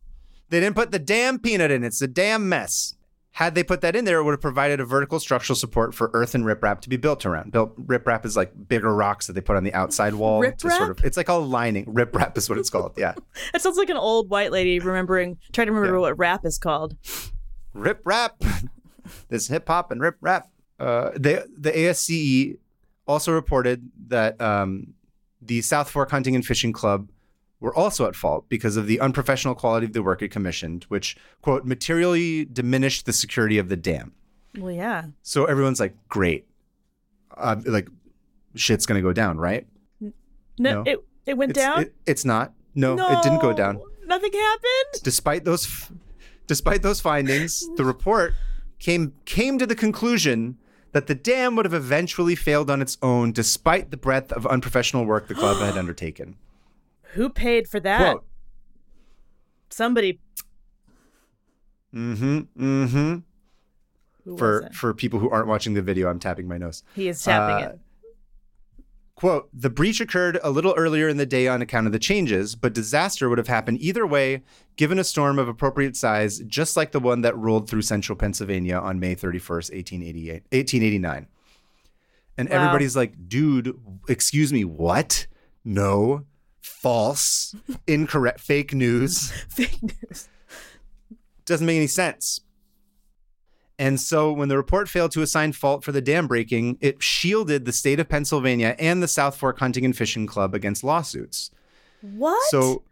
They didn't put the damn peanut in. It's a damn mess. Had they put that in there, it would have provided a vertical structural support for earth and riprap to be built around. Built riprap is like bigger rocks that they put on the outside wall to sort of. It's like a lining. Riprap is what it's called. Yeah, It sounds like an old white lady remembering, trying to remember Yeah. what rap is called. Riprap. this hip hop and riprap. Uh, the the ASCE also reported that um, the South Fork Hunting and Fishing Club were also at fault because of the unprofessional quality of the work it commissioned, which quote materially diminished the security of the dam. Well, yeah. So everyone's like, great, uh, like shit's gonna go down, right? No, No. it it went It's, down. it- it's not. No, it didn't go down. Nothing happened. despite those f- despite those findings the report came came to the conclusion that the dam would have eventually failed on its own despite the breadth of unprofessional work the club had undertaken Who paid for that? quote Somebody. mm-hmm mm-hmm Who for for people who aren't watching the video i'm tapping my nose He is tapping Uh, it. Quote, the breach occurred a little earlier in the day on account of the changes, but disaster would have happened either way given a storm of appropriate size, just like the one that rolled through central Pennsylvania on May 31st, 1888, 1889. And Wow. everybody's like, dude, excuse me, what? No, false, incorrect, fake news Fake news. doesn't make any sense. And so when the report failed to assign fault for the dam breaking, it shielded the state of Pennsylvania and the South Fork Hunting and Fishing Club against lawsuits. What? So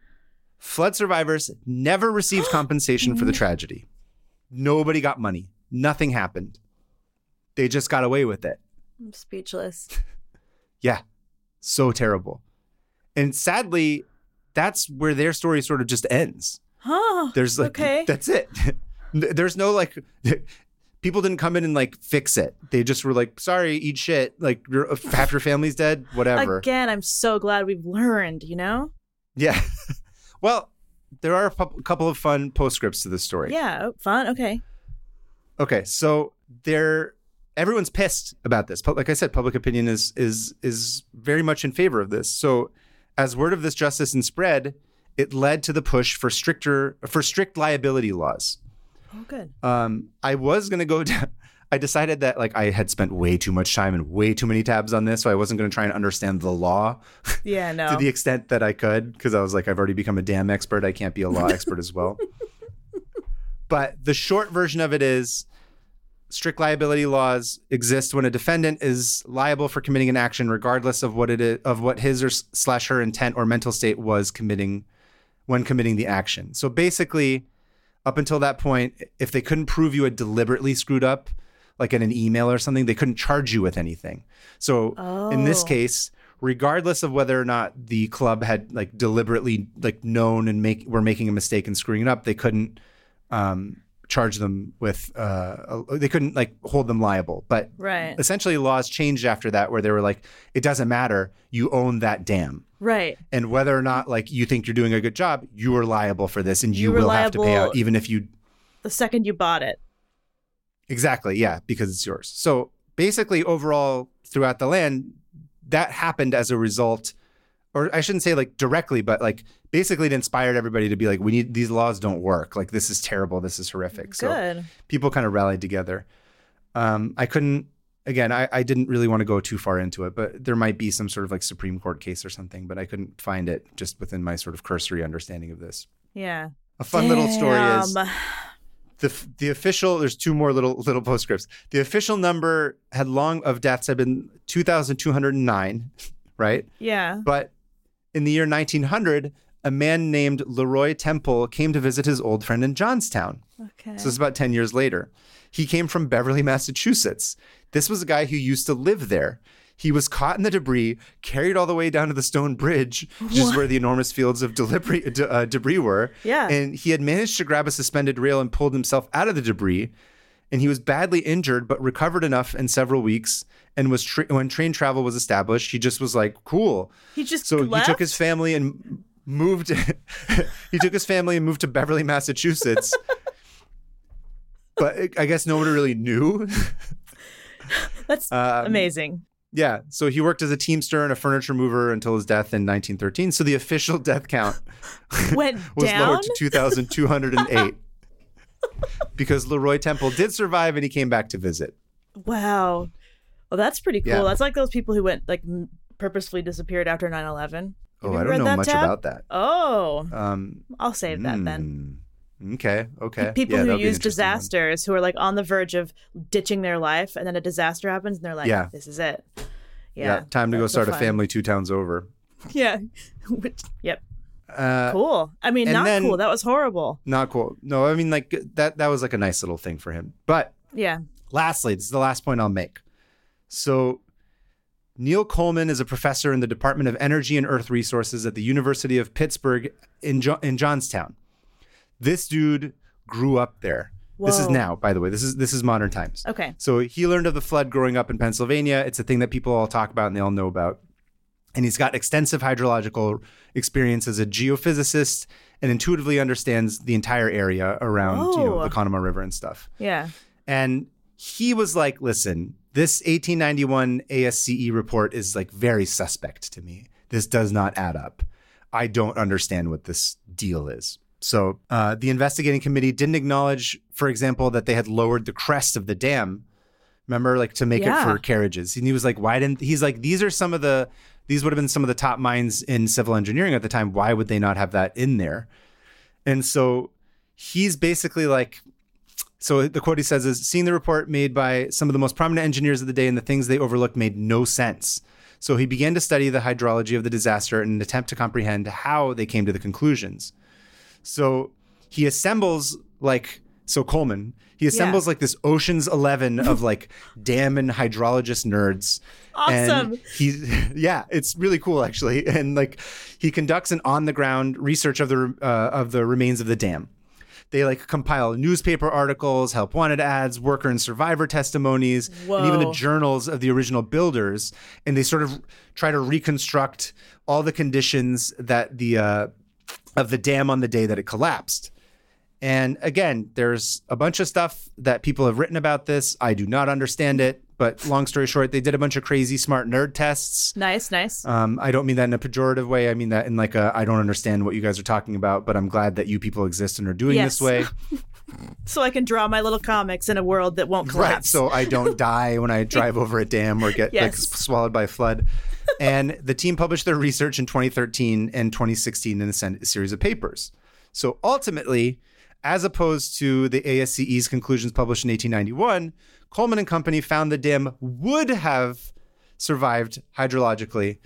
flood survivors never received compensation for the tragedy. Nobody got money. nothing happened. They just got away with it. I'm speechless. Yeah. So terrible. And sadly, that's where their story sort of just ends. Huh. There's like Okay. that's it. There's no like people didn't come in and like fix it. They just were like, sorry, eat shit. Like your uh, half your family's dead, whatever. Again, I'm so glad we've learned, you know? Yeah. well, there are a couple of fun postscripts to this story. Yeah. Oh, fun. Okay. Okay, so there everyone's pissed about this. But like I said, public opinion is is is very much in favor of this. So as word of this justice and spread, it led to the push for stricter for strict liability laws. Oh, good. Um, I was gonna go down. I decided that like I had spent way too much time and way too many tabs on this, so I wasn't going to try and understand the law Yeah, no. to the extent that I could because I was like, I've already become a damn expert. I can't be a law expert as well. But the short version of it is strict liability laws exist when a defendant is liable for committing an action regardless of what it is, of what his or slash her intent or mental state was committing when committing the action. So basically, up until that point, if they couldn't prove you had deliberately screwed up, like in an email or something, they couldn't charge you with anything. So in this Oh. case, regardless of whether or not the club had like deliberately like known and make were making a mistake and screwing it up, they couldn't um, charge them with uh, they couldn't like hold them liable. But Right. essentially, laws changed after that, where they were like, it doesn't matter, you own that dam. Right. And whether or not like you think you're doing a good job, you are liable for this, and you, You will have to pay out, even if you The second you bought it. Exactly. Yeah, because it's yours. So basically, overall, throughout the land, that happened as a result, or I shouldn't say like directly, but like basically it inspired everybody to be like, we need these laws don't work. Like this is terrible. This is horrific. So Good. people kind of rallied together. Um, I couldn't. Again, I, I didn't really want to go too far into it, but there might be some sort of like Supreme Court case or something, but I couldn't find it just within my sort of cursory understanding of this. Yeah. A fun little story is the the official there's two more little little postscripts. The official number had long of deaths had been 2209, right? Yeah. But in the year 1900, a man named Leroy Temple came to visit his old friend in Johnstown. Okay. So it's about 10 years later. He came from Beverly, Massachusetts. This was a guy who used to live there. He was caught in the debris, carried all the way down to the stone bridge, which is where the enormous fields of debris, uh, debris were. Yeah. And he had managed to grab a suspended rail and pulled himself out of the debris. And he was badly injured, but recovered enough in several weeks. And was tra- when train travel was established, he just was like, "Cool." he just So left? he took his family and moved. he took his family and moved to Beverly, Massachusetts. but I guess nobody really knew. That's Um, amazing. Yeah. So he worked as a teamster and a furniture mover until his death in 1913. So the official death count Went was down. lowered to 2,208 because Leroy Temple did survive and he came back to visit. Wow. Well, that's pretty cool. Yeah. That's like those people who went like purposefully disappeared after 9/11. Oh, I don't know much tab? about that. Oh, Um, I'll save that then. hmm, Okay. Okay. People Yeah, who that'll be an use interesting one. disasters who are like on the verge of ditching their life and then a disaster happens and they're like, Yeah. this is it. Yeah. Yeah. time to go start a family two towns over. Yeah. Yep. Uh, Cool. I mean, not then- cool. That was horrible. Not cool. No, I mean like that. That was like a nice little thing for him. But Yeah. lastly, this is the last point I'll make. So, Neil Coleman is a professor in the Department of Energy and Earth Resources at the University of Pittsburgh in jo- in Johnstown. This dude grew up there. This is now, by the way. This is this is modern times. Okay. So he learned of the flood growing up in Pennsylvania. It's a thing that people all talk about and they all know about. And he's got extensive hydrological experience as a geophysicist and intuitively understands the entire area around you know, Oh. the Conemaugh River and stuff. Yeah. And he was like, listen, this 1891 ASCE report is like very suspect to me. This does not add up. I don't understand what this deal is. So uh, the investigating committee didn't acknowledge, for example, that they had lowered the crest of the dam. Remember, like to make Yeah. it for carriages. And he was like, why didn't he's like, these are some of the these would have been some of the top minds in civil engineering at the time. Why would they not have that in there? And so he's basically like, so the quote he says is seeing the report made by some of the most prominent engineers of the day and the things they overlooked made no sense. So he began to study the hydrology of the disaster in an attempt to comprehend how they came to the conclusions. So he assembles like So Coleman, he assembles like this Ocean's Eleven of like dam and hydrologist nerds. Awesome. And he, yeah, it's really cool actually. And like he conducts an on the ground research of the uh, of the remains of the dam. They like compile newspaper articles, help wanted ads, worker and survivor testimonies, and even the journals of the original builders. And they sort of try to reconstruct all the conditions that the uh, of the dam on the day that it collapsed. And again, there's a bunch of stuff that people have written about this. I do not understand it, but long story short, they did a bunch of crazy smart nerd tests. Nice, nice. Um, I don't mean that in a pejorative way. I mean that in like a I don't understand what you guys are talking about, but I'm glad that you people exist and are doing this way. so I can draw my little comics in a world that won't right. collapse. So I don't die when I drive over a dam or get like Yes. s- swallowed by a flood. and the team published their research in 2013 and 2016 in a series of papers. So ultimately, as opposed to the ASCE's conclusions published in 1891, Coleman and Company found the dam would have survived hydrologically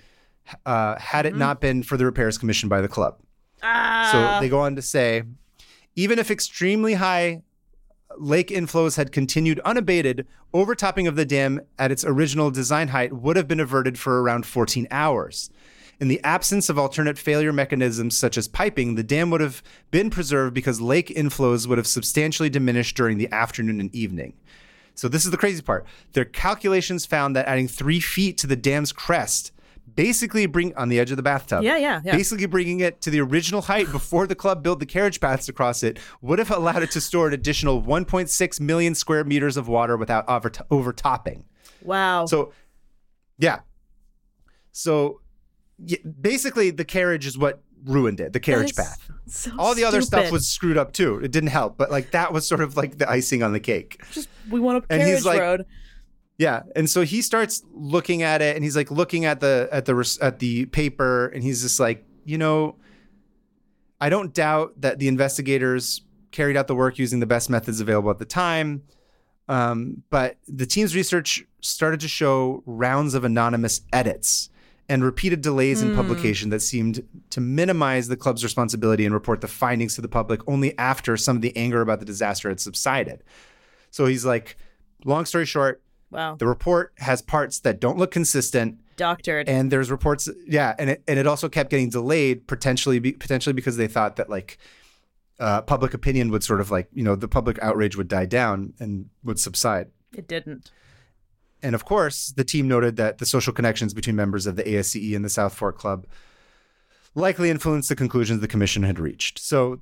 uh, had it not been for the repairs commissioned by the club. ah, So they go on to say, even if extremely high lake inflows had continued unabated, overtopping of the dam at its original design height would have been averted for around 14 hours. In the absence of alternate failure mechanisms such as piping, the dam would have been preserved because lake inflows would have substantially diminished during the afternoon and evening. So this is the crazy part. Their calculations found that adding three feet to the dam's crest, basically bring on the edge of the bathtub, Yeah, yeah, yeah. basically bringing it to the original height before the club built the carriage paths across it, would have allowed it to store an additional 1.6 million square meters of water without over- overtopping. wow. So, yeah. So, yeah, basically, the carriage is what ruined it. The carriage is path. so All the other stuff was screwed up too. It didn't help, but like that was sort of like the icing on the cake. just we want a And he's carriage like- road. Yeah, and so he starts looking at it, and he's like looking at the at the res- at the paper, and he's just like, you know, I don't doubt that the investigators carried out the work using the best methods available at the time, um, but the team's research started to show rounds of anonymous edits and repeated delays in publication that seemed to minimize the club's responsibility and report the findings to the public only after some of the anger about the disaster had subsided. So he's like, long story short, Wow. the report has parts that don't look consistent, Doctored. and there's reports, yeah, and it and it also kept getting delayed, potentially be, potentially because they thought that like uh, public opinion would sort of like you know the public outrage would die down and would subside. it didn't. And of course, the team noted that the social connections between members of the ASCE and the South Fork Club likely influenced the conclusions the commission had reached. So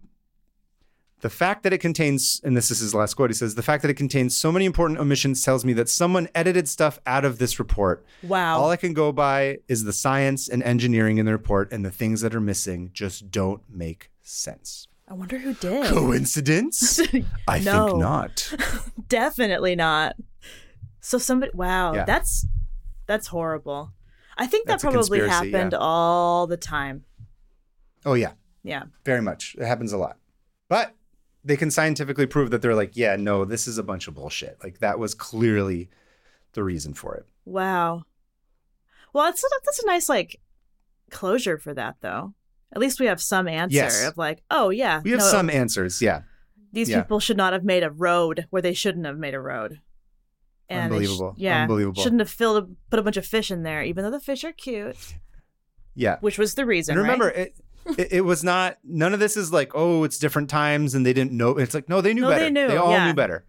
the fact that it contains, and this is his last quote, he says, the fact that it contains so many important omissions tells me that someone edited stuff out of this report. Wow. All I can go by is the science and engineering in the report, and the things that are missing just don't make sense. I wonder who did. Coincidence? I think not. Definitely not. So somebody wow, Yeah. that's that's horrible. I think that That's a probably conspiracy, yeah. happened all the time. Oh, yeah. Yeah. Very much. It happens a lot. But they can scientifically prove that they're like, yeah, no, this is a bunch of bullshit. Like that was clearly the reason for it. Wow. Well, that's that's a nice like closure for that though. At least we have some answer Yes. of like, oh yeah, We have no, some answers. Yeah. These yeah. people should not have made a road where they shouldn't have made a road. They sh- Unbelievable. yeah, Unbelievable. Shouldn't have filled a, put a bunch of fish in there, even though the fish are cute, Yeah. which was the reason. And remember, right? it, it it was not. None of this is like, oh, it's different times and they didn't know. It's like, no, they knew No, they better. knew, all yeah. knew better.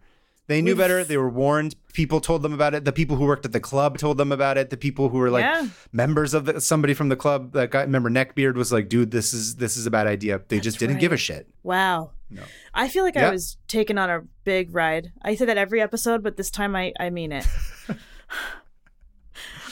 They knew We've- better. They were warned. People told them about it. The people who worked at the club told them about it. The people who were like Yeah. members of the, somebody from the club that guy, remember Neckbeard was like, dude, this is this is a bad idea. They just didn't give a shit. Wow. No. I feel like I was taken on a big ride. I say that every episode, but this time I, I mean it.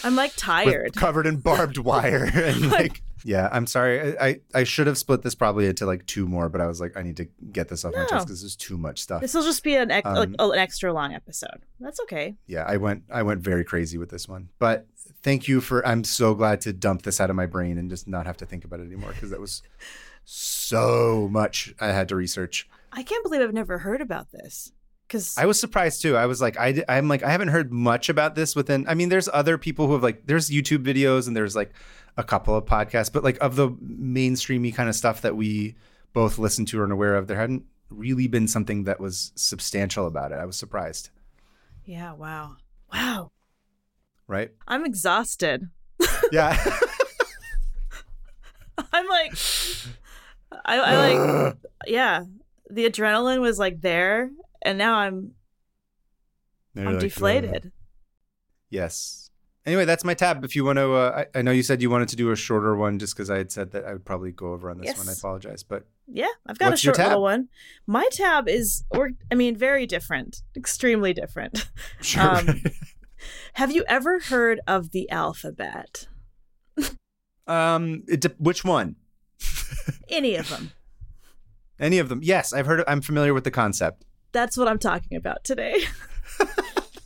I'm like with- tired. covered in barbed wire and like yeah i'm sorry I, I i should have split this probably into like two more but i was like i need to get this off my chest because there's too much stuff This will just be an ex- Um, oh, an extra long episode. That's okay. yeah i went i went very crazy with this one but thank you for i'm so glad to dump this out of my brain and just not have to think about it anymore because that was so much i had to research I can't believe I've never heard about this. Because i was surprised too i was like I, i'm like i haven't heard much about this within i mean there's other people who have like there's youtube videos and there's like a couple of podcasts but like of the mainstreamy kind of stuff that we both listen to or are aware of there hadn't really been something that was substantial about it. I was surprised. Yeah. Wow. Wow. Right? I'm exhausted. Yeah. I'm like, I, I like, yeah. The adrenaline was like there, and now I'm They're I'm like, deflated. "Ugh." Yes. Anyway, that's my tab. If you want to, uh, I, I know you said you wanted to do a shorter one just because I had said that I would probably go over on this one. I apologize. But Yeah, I've got a short little one. My tab is, or I mean, very different, extremely different. sure. Um, Have you ever heard of the alphabet? um, it de- which one? Any of them? Any of them? Yes, I've heard. I'm familiar with the concept. That's what I'm talking about today.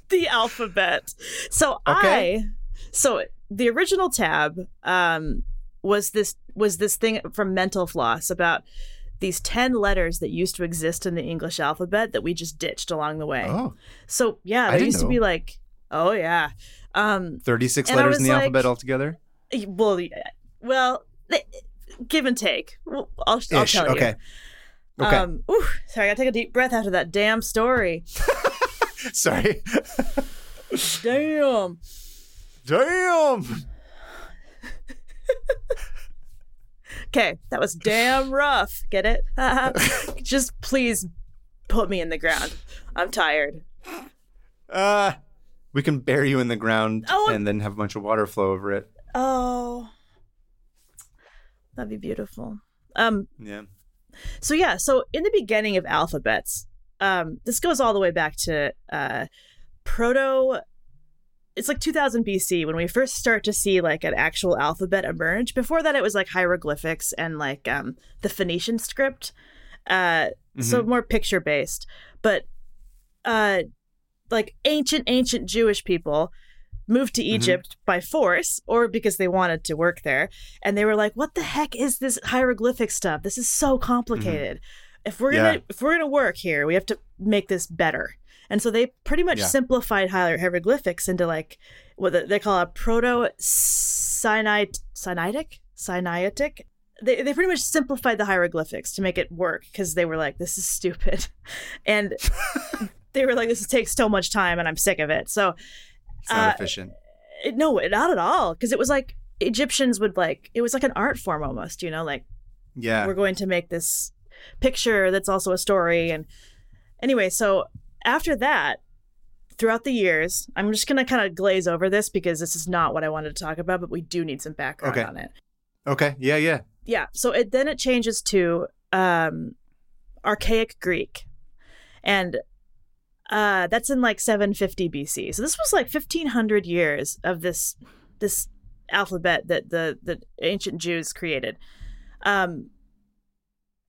The alphabet. So Okay. I so the original tab um was this was this thing from Mental Floss about these 10 letters that used to exist in the English alphabet that we just ditched along the way. Oh, So yeah, there used to be like oh yeah. Um 36 letters in the like- alphabet altogether. well yeah, well give and take. Well, I'll, I'll tell you. Okay. Okay. Um, ooh, sorry, I gotta take a deep breath after that damn story. Sorry. Damn. Damn. Okay, that was damn rough. Get it? Just please put me in the ground. I'm tired. Uh, we can bury you in the ground Oh. and then have a bunch of water flow over it. Oh, that'd be beautiful. Um. Yeah. So yeah. So in the beginning of alphabets, um, this goes all the way back to uh, proto. It's like 2000 BC when we first start to see like an actual alphabet emerge. Before that, it was like hieroglyphics and like um, the Phoenician script. Uh, so more picture based but uh like ancient ancient jewish people moved to egypt by force or because they wanted to work there and they were like what the heck is this hieroglyphic stuff this is so complicated if we're gonna if we're gonna work here we have to make this better and so they pretty much Yeah. simplified hieroglyphics into like what they call a proto sinaitic sinaitic they, they pretty much simplified the hieroglyphics to make it work because they were like this is stupid and they were like this takes so much time and i'm sick of it so It's not Uh, efficient. it, no not at all because it was like egyptians would like it was like an art form almost you know like Yeah. we're going to make this picture that's also a story and anyway so after that throughout the years i'm just going to kind of glaze over this because this is not what i wanted to talk about but we do need some background Okay. on it Okay. Yeah. Yeah. yeah so it then it changes to um archaic greek and uh that's in like 750 bc so this was like 1500 years of this this alphabet that the the ancient jews created um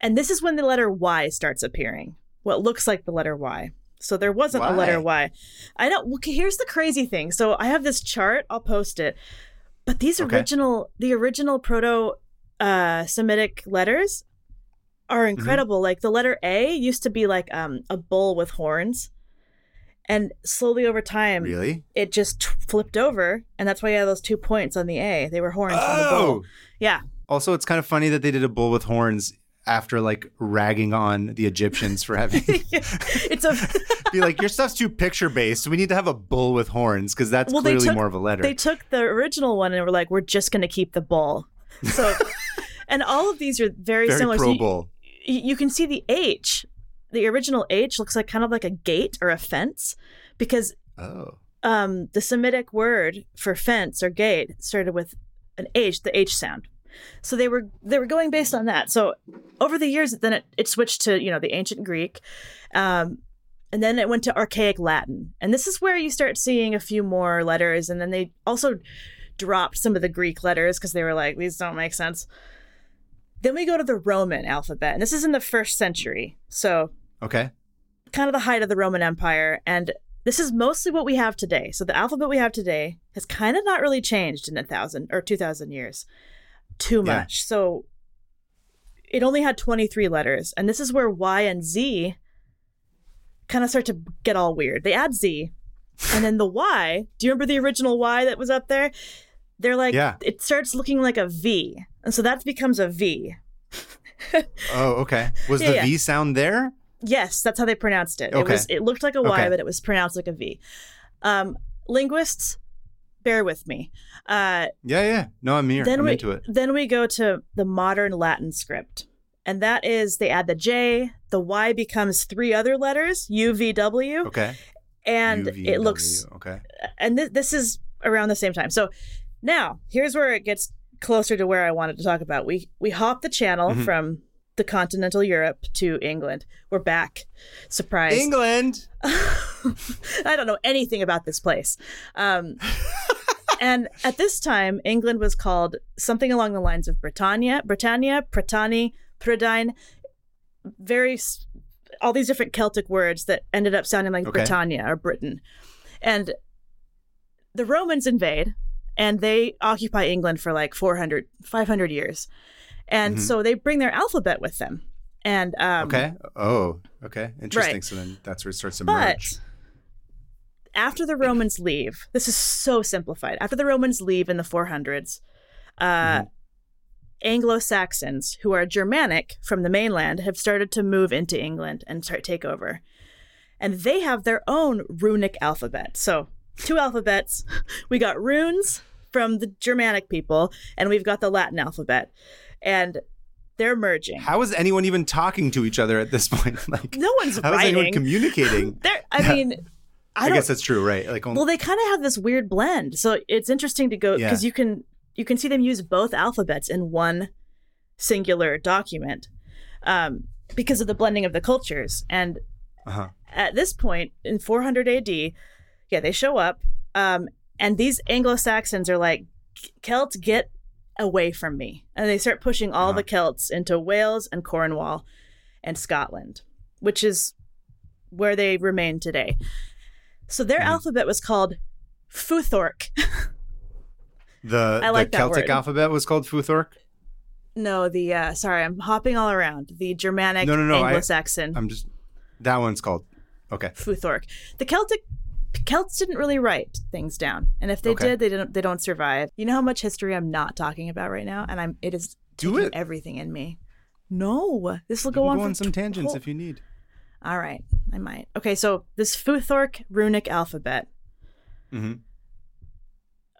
and this is when the letter y starts appearing. What looks like the letter y. So there wasn't a letter y. I know well, here's the crazy thing. So i have this chart i'll post it. But these Okay. original the original proto uh semitic letters are Mm-hmm. incredible. Like the letter a used to be like um a bull with horns. And slowly over time Really? it just t- flipped over. And that's why you have those two points on the a. They were horns on the Oh. bull yeah. Also, it's kind of funny that they did a bull with horns after like ragging on the Egyptians for having it's a be like your stuff's too picture based. We need to have a bull with horns because that's Well, clearly took- more of a letter. they took the original one and were like we're just going to keep the bull so and all of these are very, Very similar So pro you- bull. y- you can see the H. The original H looks like kind of like a gate or a fence because Oh. um, the Semitic word for fence or gate started with an H, the H sound. So they were they were going based on that. So over the years, then it, it switched to you know the ancient Greek, um, and then it went to archaic Latin, and this is where you start seeing a few more letters, and then they also dropped some of the Greek letters because they were like these don't make sense. Then we go to the Roman alphabet, and this is in the first century. So Okay. kind of the height of the Roman Empire. And this is mostly what we have today. So the alphabet we have today has kind of not really changed in a thousand or two thousand years too Yeah. much. So it only had 23 letters. And this is where Y and Z kind of start to get all weird. They add Z. And then the Y, do you remember the original Y that was up there? They're like, Yeah. it starts looking like a V. And so that becomes a V. Oh, okay. Was Yeah, the yeah. V sound there? Yes, that's how they pronounced it. It Okay. was it looked like a Y, Okay. but it was pronounced like a V. Um, linguists, bear with me. Uh, Yeah, yeah. No, I'm here. then I'm we into it. then we go to the modern Latin script, and that is they add the J, the Y becomes three other letters, U V W, Okay. and it looks okay. and th- this is around the same time. So now here's where it gets closer to where I wanted to talk about. We we hop the channel Mhm. from the continental Europe to England. We're back. Surprise. England. I don't know anything about this place. Um, and at this time, England was called something along the lines of Britannia, Britannia, Prytani, Prydain, very all these different Celtic words that ended up sounding like Okay. Britannia or Britain. And the Romans invade and they occupy England for like 400, 500 years. And Mhm. so they bring their alphabet with them. And um, Okay. Oh, okay. Interesting. Right. So then that's where it starts to But merge. after the Romans leave, this is so simplified. After the Romans leave in the 400s, uh, Mhm. Anglo Saxons, who are Germanic from the mainland, have started to move into England and start take over. And they have their own runic alphabet. So, two alphabets. We got runes from the Germanic people, and we've got the Latin alphabet. And they're merging. How is anyone even talking to each other at this point? Like, no one's how is anyone communicating? They're, I mean, I, I, guess that's true, right? Like, only, well, they kind of have this weird blend. So it's interesting to go Yeah. because you can you can see them use both alphabets in one singular document um, because of the blending of the cultures. And uh-huh. at this point in 400 AD, yeah, they show up, um, and these Anglo Saxons are like, Celts, get away from me, and they start pushing all Uh-huh. the Celts into Wales and Cornwall and Scotland, which is where they remain today. So their Mhm. alphabet was called Futhorc. the I like the Celtic word. alphabet was called Futhorc. no, the uh, sorry, I'm hopping all around. The Germanic No, no, no, Anglo-Saxon I'm just that one's called. Okay. Futhorc. The Celtic Celts didn't really write things down, and if they Okay. did, they don't. They don't survive. You know how much history I'm not talking about right now, and I'm. It is Do taking it. everything in me. No, this will go on go on some tangents if you need. All right, I might. Okay, so this Futhorc runic alphabet hmm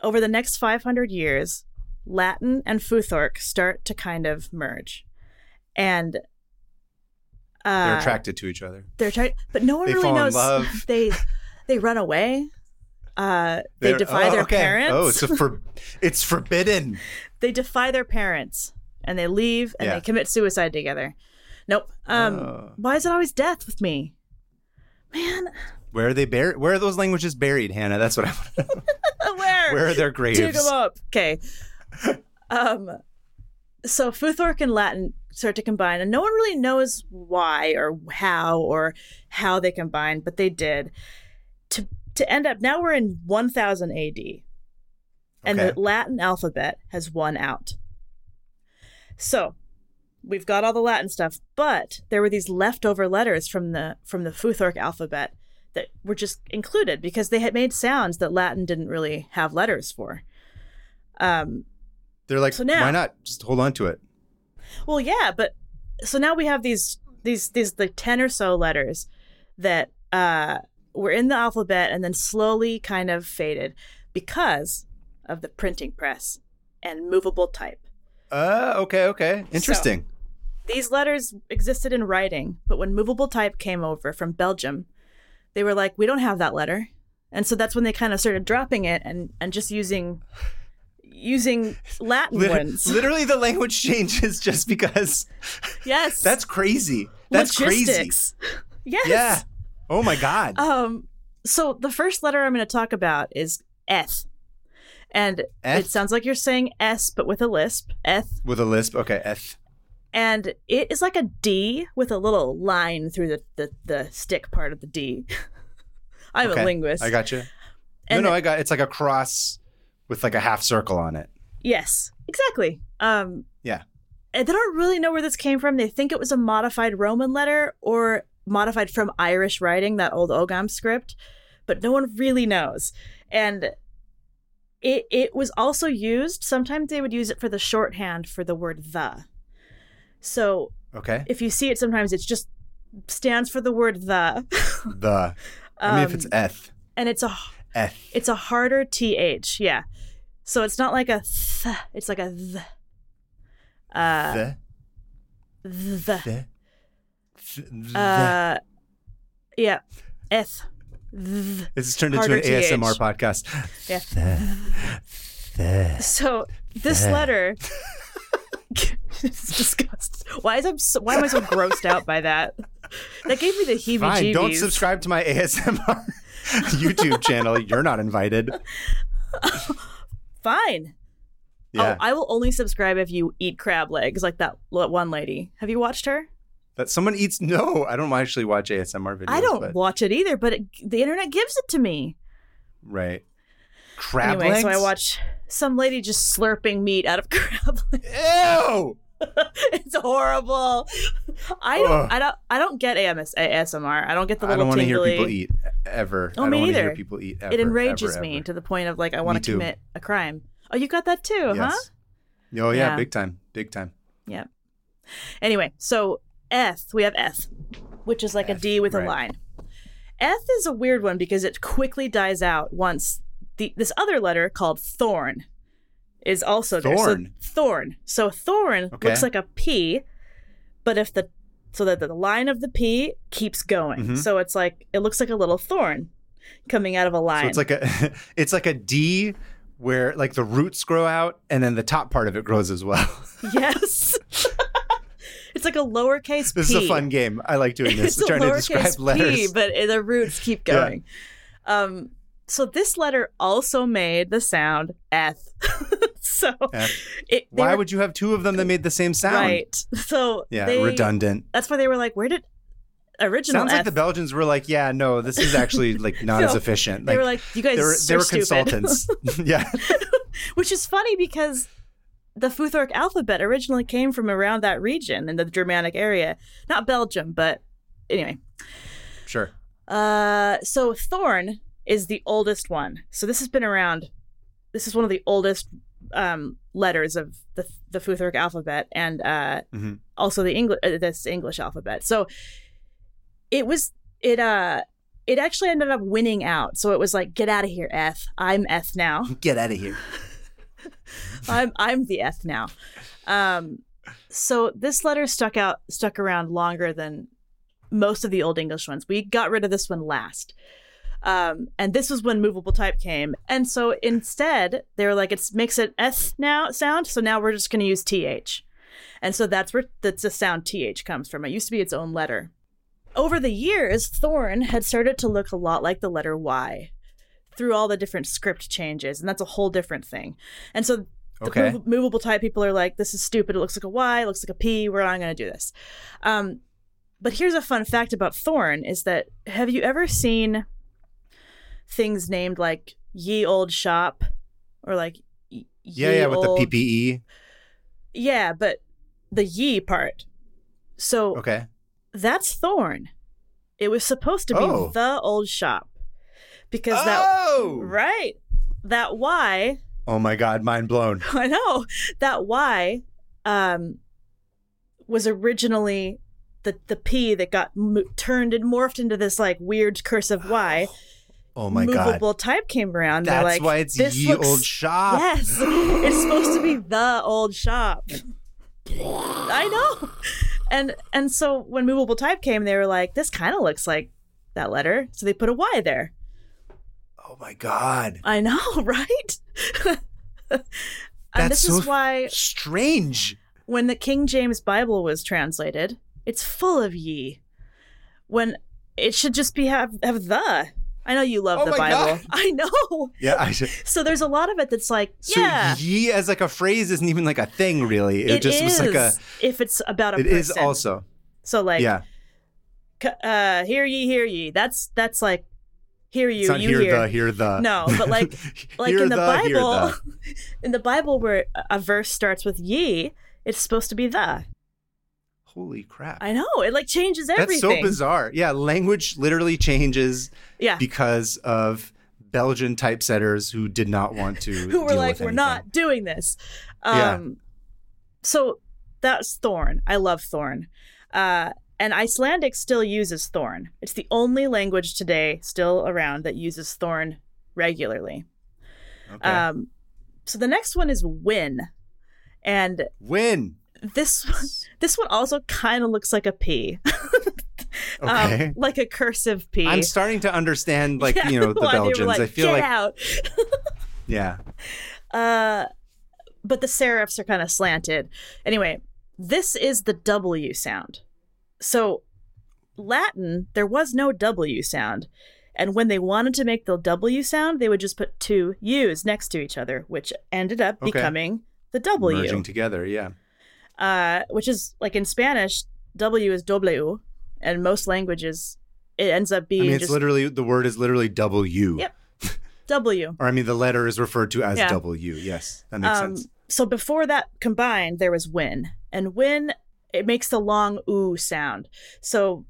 over the next 500 years, Latin and Futhorc start to kind of merge, and uh, They're attracted to each other. They're attracted, but no one really knows. They they run away. Uh, they They're- defy oh, their okay. parents. Oh, it's a for, it's forbidden. they defy their parents and they leave and Yeah. they commit suicide together. Nope. Um, Oh. why is it always death with me? Man, Where are they buried? Where are those languages buried, Hannah? That's what I want to know. where? Where are their graves? Dig them up. Okay. um, so Futhorc and Latin start to combine, and no one really knows why or how or how they combined, but they did. To to end up now we're in 1000 AD, and Okay. the Latin alphabet has won out. So we've got all the Latin stuff, but there were these leftover letters from the from the Futhorc alphabet that were just included because they had made sounds that Latin didn't really have letters for. Um, They're like, So now- why not just hold on to it? well, yeah, but so now we have these these these like ten or so letters that uh, were in the alphabet and then slowly kind of faded because of the printing press and movable type. Uh, okay, okay, interesting. These letters existed in writing, but when movable type came over from Belgium, they were like, we don't have that letter. And so that's when they kind of started dropping it and, and just using using Latin ones. literally, the language changes just because. yes. That's crazy. That's crazy. Logistics. Yes. Yeah. Oh my god. Um so the first letter I'm going to talk about is eth. And Eth? it sounds like you're saying S but with a lisp. Eth With a lisp. Okay. Eth. and it is like a D with a little line through the the, the stick part of the D. I'm Okay. a linguist. I got you. And no, no, I got. It's like a cross with like a half circle on it. Yes, exactly. Um, Yeah. and they don't really know where this came from. They think it was a modified Roman letter or modified from Irish writing, that old Ogam script, but no one really knows. And it it was also used. Sometimes they would use it for the shorthand for the word the. So Okay. if you see it, sometimes it's just stands for the word the. The. I mean, if it's Um, eth, and it's a eth. it's a harder th. Yeah. So it's not like a th, it's like a th. Uh the. the, the. Uh yeah. Eth. Th. This has turned into an ASMR TH. podcast. Yeah. The, the. So this Th. letter it's disgusting. Why is I'm so, why am I so grossed out by that? That gave me the heebie-jeebies. Fine, don't subscribe to my ASMR YouTube channel. You're not invited. Fine. Yeah, Oh, I will only subscribe if you eat crab legs, like that one lady. Have you watched her? That someone eats. No, I don't actually watch ASMR videos. I don't but- watch it either, but it, the internet gives it to me. right. Crab anyway, legs. so I watch some lady just slurping meat out of crab legs. Ew. it's horrible. I don't, Ugh. I don't, I don't get AMS, ASMR. I don't get the little. I don't want to hear people eat ever. Oh, I don't me want to hear neither. people eat. Ever, it enrages ever, me ever. to the point of like I want to commit a crime. Oh, you got that too, huh? Yes. Oh yeah, Yeah. big time, big time. Yeah. Anyway, so eth, we have eth, which is like a D with a line. Eth is a weird one because it quickly dies out once the this other letter called thorn is also there. Thorn? So thorn. So thorn Okay. looks like a P, but if the so that the line of the P keeps going. Mhm. So it's like it looks like a little thorn coming out of a line. So it's like a, it's like a D where like the roots grow out and then the top part of it grows as well. yes. it's like a lowercase this p. is a fun game. I like doing this. it's a trying to describe letters. p, but the roots keep Yeah. going. Um, so this letter also made the sound eth. so F. it, Why were- would you have two of them that made the same sound? right? So Yeah, they, redundant. That's why they were like, "Where did original?" Sounds like the Belgians were like, yeah, no, this is actually like not as No, efficient. They were like, "You guys they were, they were consultants. yeah. Which is funny because the Futhorc alphabet originally came from around that region in the Germanic area, not Belgium, but anyway. Sure. Uh, so Thorn is the oldest one. So this has been around. This is one of the oldest um, letters of the the Futhorc alphabet, and uh, Mhm. also the English uh, this English alphabet. So it was it uh it actually ended up winning out. So it was like, get out of here, Eth. I'm Eth now. Get out of here. I'm I'm the Eth now. Um, so this letter stuck out stuck around longer than most of the old English ones. We got rid of this one last. Um, and this was when movable type came. And so instead, they were like, it makes it eth now sound. So now we're just going to use th. And so that's where that's the sound th comes from. It used to be its own letter. Over the years, thorn had started to look a lot like the letter y through all the different script changes, and that's a whole different thing. And so the Okay. mov- movable type people are like, this is stupid. It looks like a Y, it looks like a P. We're not going to do this. Um, but here's a fun fact about Thorn is that have you ever seen things named like Ye Old Shop or like y- Yeah, Ye yeah, with the PPE. Yeah, but the Ye part. So Okay. that's Thorn. It was supposed to be Oh. the old shop because that Oh! right that Y Oh my god, mind blown. I know that Y um, was originally the the P that got mo- turned and morphed into this like weird cursive Y. Oh my god. Movable type came around. That's like, why it's this ye looks- old shop. Yes, it's supposed to be the old shop. I know. And and so when movable type came, they were like, this kind of looks like that letter, so they put a Y there. Oh my god. I know, right? and That's this so is why strange. when the King James Bible was translated, it's full of ye. When it should just be have have the. I know you love Oh the Bible. God. I know. Yeah, I should. So there's a lot of it that's like, So yeah, ye as like a phrase isn't even like a thing really. It, it just was like a if it's about a It is person. also. So like, yeah. uh, hear ye, hear ye. That's that's like, hear you, you hear, hear. the, hear the. No, but like- like in the, hear Bible, the. in the Bible where a verse starts with ye, it's supposed to be the. Holy crap. I know it like changes everything That's so bizarre. Yeah, language literally changes Yeah, because of Belgian typesetters who did not want to. who were like, we're anything. not doing this. Um, Yeah. So that's Thorn. I love Thorn. Uh, and Icelandic still uses thorn. It's the only language today still around that uses thorn regularly. Okay. Um, so the next one is win, and Win. this this one also kind of looks like a P, Um, like a cursive P. I'm starting to understand, like Yeah, you know, the Belgians. like, I feel Get like, out. yeah. Uh, but the serifs are kind of slanted. Anyway, this is the W sound. So, Latin, there was no W sound. And when they wanted to make the W sound, they would just put two U's next to each other, which ended up Okay. becoming the W. Merging together. Yeah. Uh, which is like in Spanish, W is W, and most languages, it ends up being. I mean, it's just literally the word is literally W. Yep. W. Or I mean, the letter is referred to as Yeah. W. Yes, that makes Um, sense. So before that combined, there was win, and win it makes the long ooh sound. So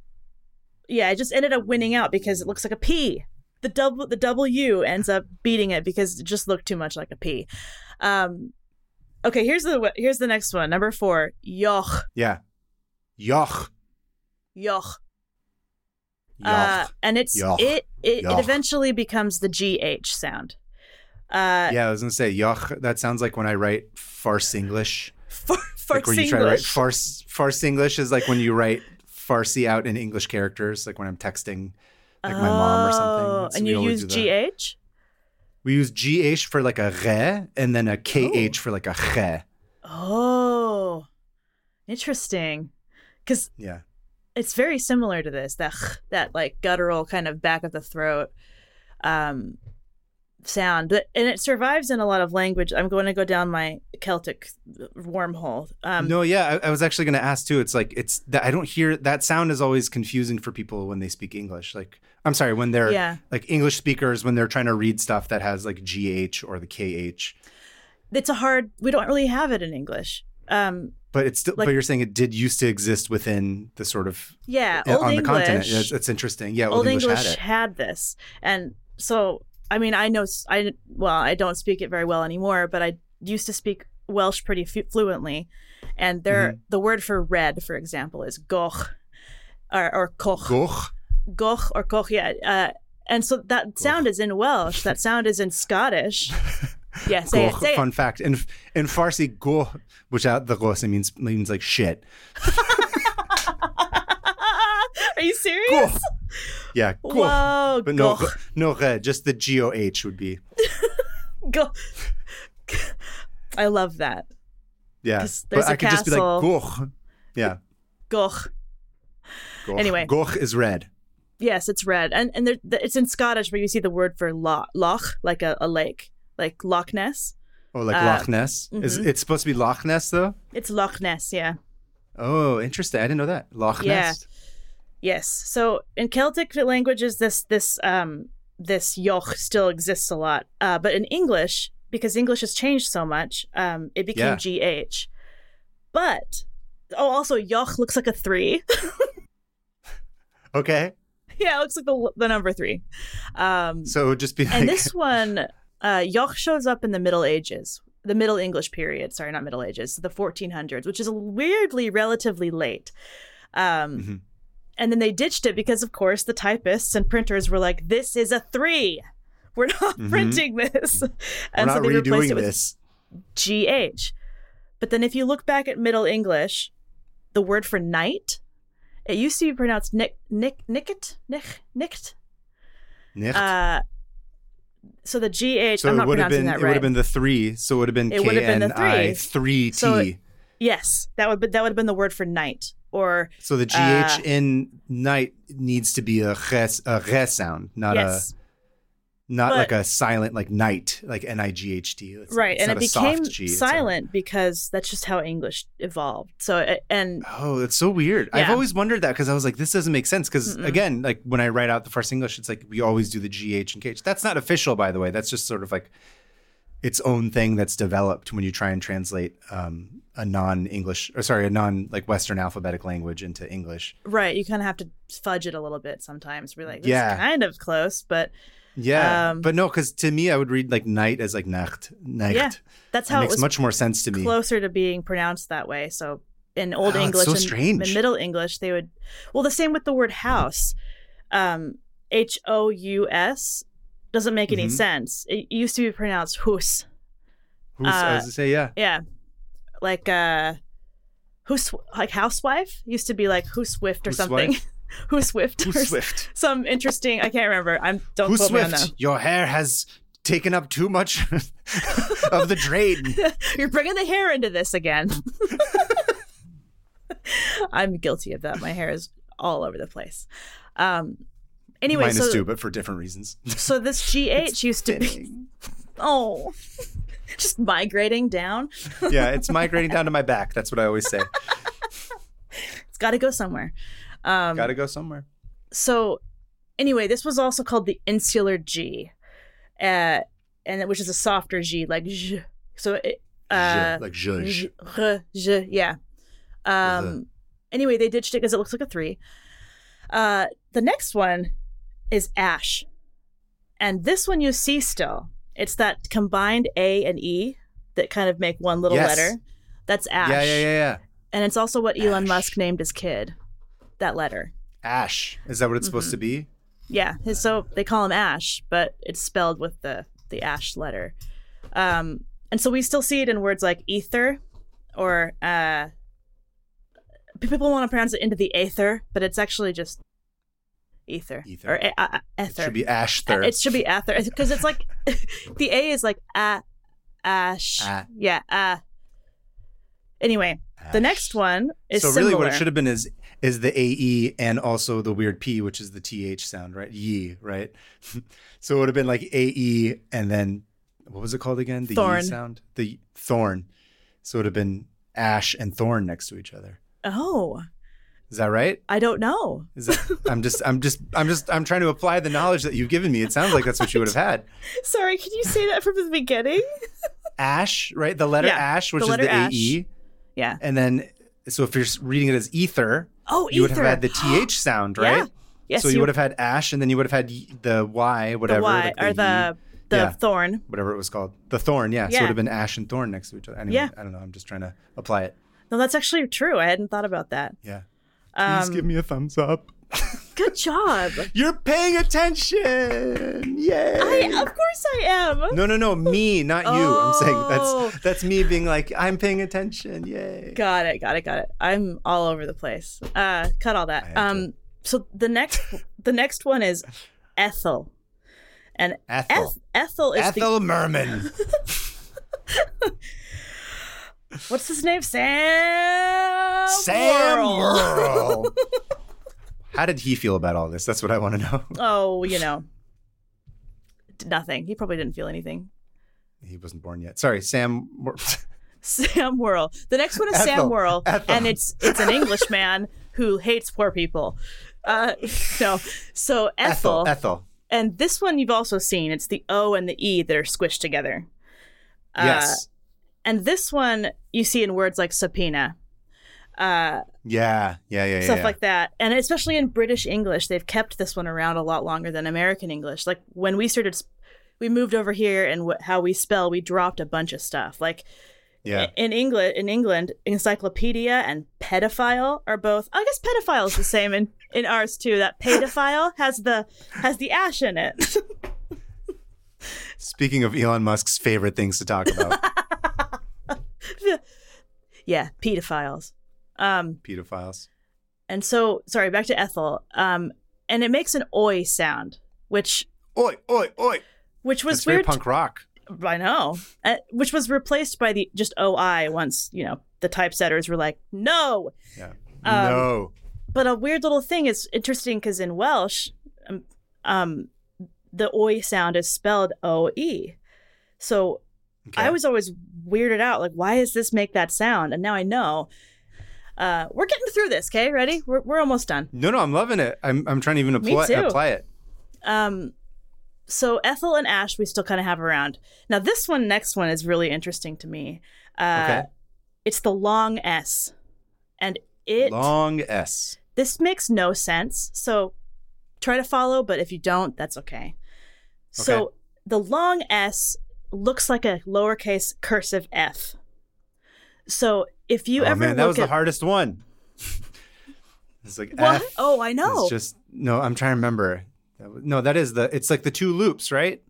yeah, it just ended up winning out because it looks like a P. The double the W ends up beating it because it just looked too much like a P. Um, okay, here's the here's the next one. Number four, yoch, Yeah. Yoch. yoch. Yoch. Uh, and it's Yoch. it it, Yoch. it eventually becomes the GH sound. Uh, yeah, I was gonna say yoch. That sounds like when I write farce English. For like when you try to write English. farce farce English is like when you write Farsi out in English characters, like when I'm texting like my mom or something. Oh, That's- And you use. GH? We use GH for like a re and then a KH for like a che. Oh, interesting. Because Yeah. it's very similar to this that that like guttural kind of back of the throat um, sound, but and it survives in a lot of language. I'm going to go down my Celtic wormhole. Um, no, yeah, I, I was actually going to ask too. It's like it's that I don't hear that sound is always confusing for people when they speak English. Like I'm sorry, when they're Yeah. like English speakers when they're trying to read stuff that has like GH or the KH. it's a hard. We don't really have it in English. Um, But it's still Like- but you're saying it did used to exist within the sort of yeah, uh, old on English. the continent. Yeah, it's, it's interesting. Yeah, old English, English, had it. had, this, and so I mean, I know I well, I don't speak it very well anymore, but I used to speak Welsh pretty fu- fluently, and there Mm-hmm. the word for red, for example, is goch, or or koch, Goch. goch or koch, yeah. Uh, and so that sound is in Welsh. That sound is in Scottish. Yeah, say it. Say fun fact. In in Farsi, goch, which out the it means means like shit. Are you serious? Goch. Yeah, goch. Whoa, But no, goch. no, re, just the G O H would be. Go. I love that. Yeah, but I could just be like goch. Yeah. Goch. Goch. Anyway. goch is red. Yes, it's red, and and there, it's in Scottish where you see the word for loch, loch like a, a lake, like Loch Ness. Oh, like Uh, Loch Ness. Is mhm. it's supposed to be Loch Ness though? It's Loch Ness, yeah. Oh, interesting. I didn't know that. Loch Yeah. Yes. So in Celtic languages, this this um this yoch still exists a lot, uh, but in English, because English has changed so much, um, it became gh. But oh, also yoch looks like a three. Okay. yeah, it looks like the the number three. Um, So it would just be like and this one, uh, Yoch shows up in the Middle Ages, the Middle English period. Sorry, not Middle Ages, the 1400s, which is weirdly relatively late. Um, Mhm. And then they ditched it because, of course, the typists and printers were like, "This is a three. We're not Mhm. printing this," we're and not so they replaced it with this. GH. But then if you look back at Middle English, the word for night, it used to be pronounced nick, nick, nicket, nick, nicked. Nicht. Uh, so the GH, so I'm not would have pronouncing been that it would have been the three. So it would have been It would have K been the I three. three T. So So, it- yes, that would be, that would have been the word for night. Or so the GH uh, in night needs to be a res, a re sound, not yes, a not But- like a silent like night, like N I G H T. It's- right, and it became G, it's a- silent because that's just how English evolved. So and Oh, it's so weird. I've always wondered that because I was like, this doesn't make sense. Because again, like when I write out the first English, it's like we always do the GH and KH. That's not official, by the way. That's just sort of like its own thing that's developed when you try and translate um, a non-English, or sorry, a non like Western alphabetic language into English. right, you kind of have to fudge it a little bit sometimes. We're like, this Yeah. is kind of close, but Yeah, Um, but no, because to me, I would read like night as like nacht. Nacht. Yeah, that's how it makes was much more sense to me. closer to being pronounced that way. So in Old Oh, English so and in Middle English, they would. Well, the same with the word house. Um, H O U S doesn't make any Mhm. sense. It used to be pronounced hus. Who's, I Uh, was to say, yeah. Yeah, like uh, who's like housewife used to be like who's swift or Who's something. who's swift? Who's or s- Swift? Some interesting. I can't remember. I'm don't Who's quote me on Swift? Your hair has taken up too much of the drain. You're bringing the hair into this again. I'm guilty of that. My hair is all over the place. Um. Anyway, Minus so two, but for different reasons. so this GH used to be oh, just migrating down. yeah, it's migrating down to my back. That's what I always say. It's got to go somewhere. Um, Got to go somewhere. so anyway, this was also called the insular G, uh, and which is a softer G, like J. So it, uh, like zhuzh. J, yeah. Um. Anyway, they ditched it because it looks like a three. Uh, the next one is ash, and this one you see still. It's that combined A and E that kind of make one little Yes. letter. That's ash. Yeah, yeah, yeah, yeah. And it's also what Elon Ash. Musk named his kid. That letter. Ash. Is that what it's Mm-hmm. supposed to be? Yeah, so they call him Ash, but it's spelled with the the Ash letter. Um, and so we still see it in words like ether, or uh, people want to pronounce it into the aether, but it's actually just ether, Ether. or a- a- It ether. should be Ash Thur. It should be ether because it's like the A is like a ash. Ah. Yeah. Uh. Anyway, the next one is so similar. really, what it should have been is is the AE and also the weird P, which is the TH sound, right? Ye, right? so it would have been like AE and then what was it called again? The Thorn. Ye sound? The thorn. So it would have been ash and thorn next to each other. oh, Is that right? I don't know. Is that I'm just I'm just I'm just I'm trying to apply the knowledge that you've given me. It sounds like that's what you would have had. Sorry, can you say that from the beginning? Ash, right? The letter Yeah, ash, which the is the ash. AE. Yeah. And then so if you're reading it as ether, Oh, you would have had the TH sound, right? Yeah. Yes. so you, would have had ash, and then you would have had the Y, whatever, the Y like or ye, the the Yeah. thorn. whatever it was called, the thorn. Yeah, so it would have been ash and thorn next to each other. Anyway, Yeah. I don't know. I'm just trying to apply it. No, that's actually true. I hadn't thought about that. Yeah. Please Um, give me a thumbs up. good job. You're paying attention. Yay. I, of course I am. no, no, no, me, not you. I'm saying Oh. that's that's me being like, I'm paying attention. Yay. Got it. Got it. Got it. I'm all over the place. Uh, cut all that. Um, so the next the next one is Ethel, and Ethel. Eth- Ethel is the Ethel Merman. what's his name? Sam. Sam. Worrell. How did he feel about all this? That's what I want to know. Oh, you know, nothing. He probably didn't feel anything. He wasn't born yet. Sorry, Sam. Sam Worrell. The next one is Sam Ethel. Worrell, Ethel. and it's it's an Englishman who hates poor people. Uh, no, so Ethel, Ethel. Ethel. and this one you've also seen. It's the O and the E that are squished together. Uh, Yes. And this one you see in words like subpoena, uh, Yeah. Yeah. Yeah. stuff yeah. like that, and especially in British English, they've kept this one around a lot longer than American English. Like when we started, sp- we moved over here, and how we spell, we dropped a bunch of stuff. Like Yeah. in England, in England, encyclopedia and pedophile are both. I guess pedophile is the same in, in ours too. That pedophile has the has the ash in it. Speaking of Elon Musk's favorite things to talk about, yeah, pedophiles. Um, pedophiles. and so sorry, back to Ethel. Um, and it makes an oi sound, which Oi, oi, oi. which was That's weird. punk rock. I know, uh, which was replaced by the just oi once you know the typesetters were like no. Yeah. Um, no. But a weird little thing is interesting because in Welsh, um, um, the oi sound is spelled O E. So Okay. I was always weirded out, like, why does this make that sound? And now I know. Uh, we're getting through this, okay? Ready? We're, we're almost done. No, no, I'm loving it. I'm, I'm trying to even apply, apply it. Um, so Ethel and Ash, we still kind of have around. Now, this one, next one, is really interesting to me. Uh, Okay. It's the long S, and it Long S. this makes no sense. So try to follow, but if you don't, that's okay. okay. So the long S looks like a lowercase cursive f. So if you oh ever man, that was the hardest one. it's like what? F. Oh, I It's know. just no. I'm trying to remember. No, that is the. It's like the two loops, right?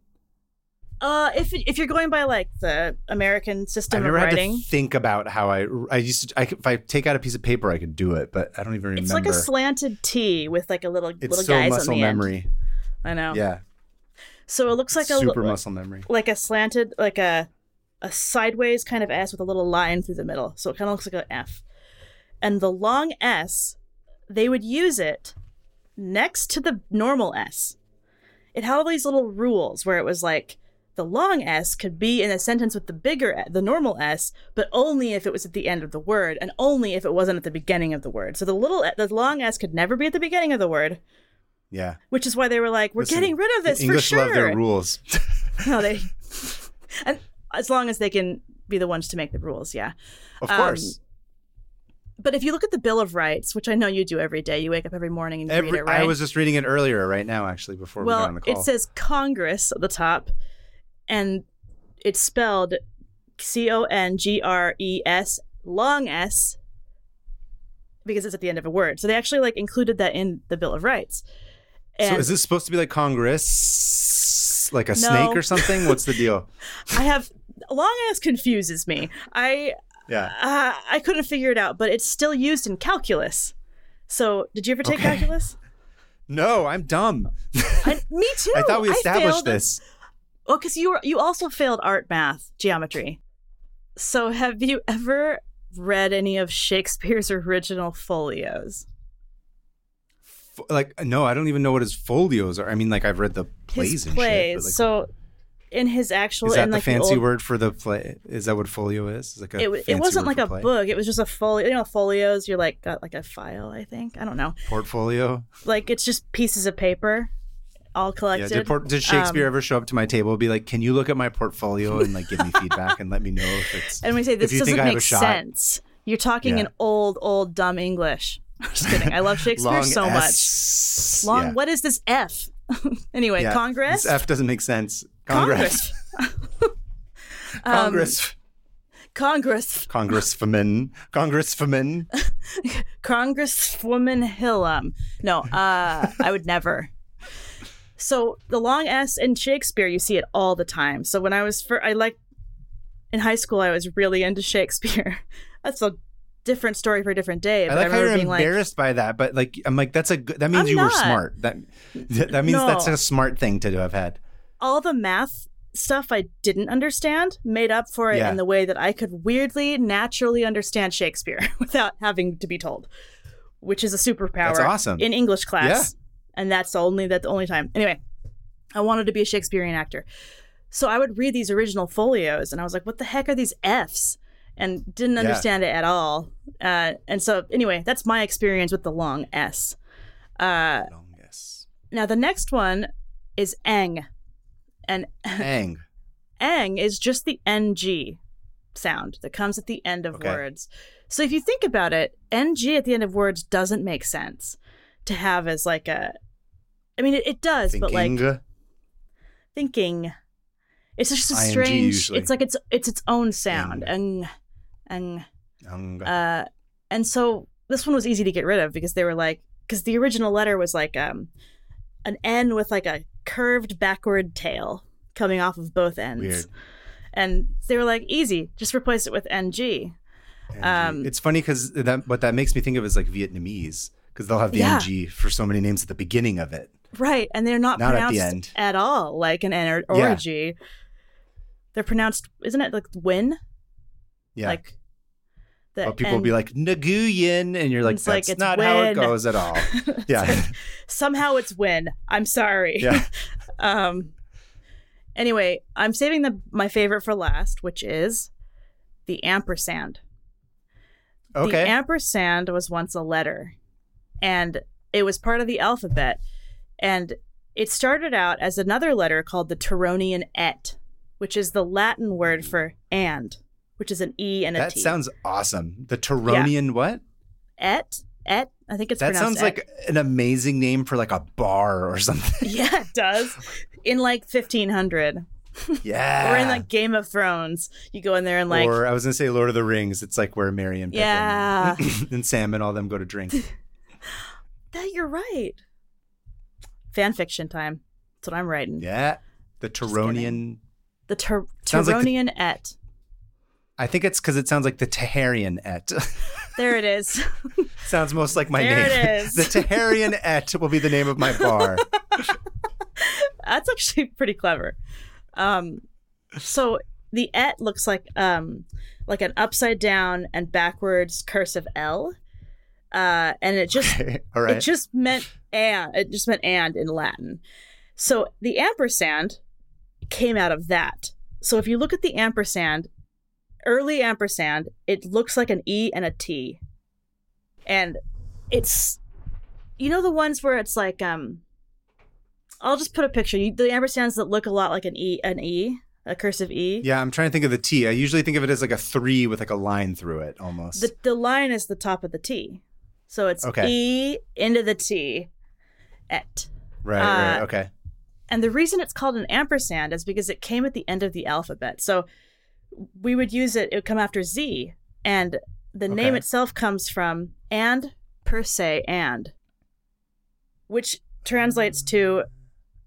Uh, if if you're going by like the American system I've never of had to think about how I. I used to. I, if I take out a piece of paper, I could do it, but I don't even remember. it's like a slanted T with like a little it's little so guys muscle on the end. memory. I know. Yeah, So it looks like a super muscle memory. like a slanted like a a sideways kind of S with a little line through the middle. So it kind of looks like an F. And the long S, they would use it next to the normal S. It had all these little rules where it was like the long S could be in a sentence with the bigger, the normal S, but only if it was at the end of the word, and only if it wasn't at the beginning of the word. So the little, the long S could never be at the beginning of the word, Yeah, which is why they were like, "We're Listen, getting rid of this English for sure." love their rules. No, they, and as long as they can be the ones to make the rules, yeah. of Um, course. But if you look at the Bill of Rights, which I know you do every day, you wake up every morning and you Every, read it, right? I was just reading it earlier, right now, actually, before we got on the call. it says Congress at the top, and it's spelled C O N G R E S, long S, because it's at the end of a word. So they actually like included that in the Bill of Rights. And so is this supposed to be like Congress, like a No. snake or something? What's the deal? I have long ass confuses me. I Yeah. Uh, I couldn't figure it out, but it's still used in calculus. So, did you ever take Okay. calculus? No, I'm dumb. I, me too. I thought we established this. Well, because you were you also failed art, math, geometry. So, have you ever read any of Shakespeare's original folios? Like, no, I don't even know what his folios are. I mean, like, I've read the plays His and plays. shit. Like, so, in his actual, is that in the like fancy old, word for the play? Is that what folio is? Is like a It, it wasn't like a play? book. It was just a folio. You know, folios. You're like got like a file. I think. I don't know. portfolio. Like it's just pieces of paper, all Yeah. collected. Did, por- did Shakespeare Um, ever show up to my table and be like, "Can you look at my portfolio and like give me feedback and let me know if it's?" And we say this doesn't I have a make sense. You're talking Yeah. in old, old, dumb English. I'm just kidding. I love Shakespeare so S- much. Long. yeah. What is this F? anyway, Yeah. Congress. This F doesn't make sense. Congress. Um, Congress. Congress. Congresswoman. Congresswoman. Congresswoman Hillam. No, uh, I would never. So the long S in Shakespeare, you see it all the time. So when I was for, I like in high school, I was really into Shakespeare. That's a different story for a different day. I But I, like how you're being like, embarrassed by that, but like I'm like that's a good. That means I'm you were smart. That that means No. that's a smart thing to have had. all the math stuff I didn't understand made up for it Yeah. in the way that I could weirdly, naturally understand Shakespeare without having to be told, which is a superpower That's awesome. in English class. And that's the only that's the only time. Anyway, I wanted to be a Shakespearean actor. So I would read these original folios and I was like, what the heck are these F's? And didn't Yeah. understand it at all. Uh, and so anyway, that's my experience with the long S. Uh, Longest. now the next one is eng. And Ang. eng is just the ng sound that comes at the end of Okay. words. So if you think about it, ng at the end of words doesn't make sense to have as like a. I mean, it, it does, but like Thinking. thinking, it's just a strange. It's like it's it's its own sound. Eng. Eng, Ang. Uh, and so this one was easy to get rid of because they were like, because the original letter was like um, an N with like a curved backward tail coming off of both ends. Weird. And they were like, easy, just replace it with NG. NG. um, it's funny because that what that makes me think of is like Vietnamese because they'll have the Yeah. ng for so many names at the beginning of it. Right. And they're not, Not at the pronounced end. at all like an N or, or Yeah. a G. They're pronounced, isn't it like win? Yeah. Like the but people will be like Naguyen, and you're like, It's like, that's it's not how it goes at all. yeah. somehow it's win. I'm sorry. yeah. Um. Anyway, I'm saving the my favorite for last, which is the ampersand. Okay. The ampersand was once a letter, and it was part of the alphabet, and it started out as another letter called the Turonian et, which is the Latin word for and, which is an e and a that t. sounds awesome. The Turonian what? et et. I think it's That sounds et. like an amazing name for like a bar or something. yeah, it does. In like 1500. Yeah. or in like Game of Thrones, you go in there and like or I was gonna say Lord of the Rings. It's like where Merry and Pippin Yeah. and Sam and all them go to drink. that you're right. Fan fiction time. That's what I'm writing. Yeah. The Turonian. The Tur- like the- et. I think it's because it sounds like the Taharian et. There it is. sounds most like my There name. it is. the Taharian et will be the name of my bar. That's actually pretty clever. Um, so the et looks like um like an upside down and backwards cursive L, uh, and it just Okay. Right. it just meant and it just meant and in Latin. So the ampersand came out of that. So if you look at the ampersand, early ampersand, it looks like an E and a T. And it's you know the ones where it's like um I'll just put a picture. You, the ampersands that look a lot like an E an E, a cursive E. yeah, I'm trying to think of the T. I usually think of it as like a three with like a line through it almost. The the line is the top of the T. So it's Okay. E into the T et. right, right. uh, Okay. And the reason it's called an ampersand is because it came at the end of the alphabet. So we would use it, it would come after Z. And the name itself comes from and per se and, which translates to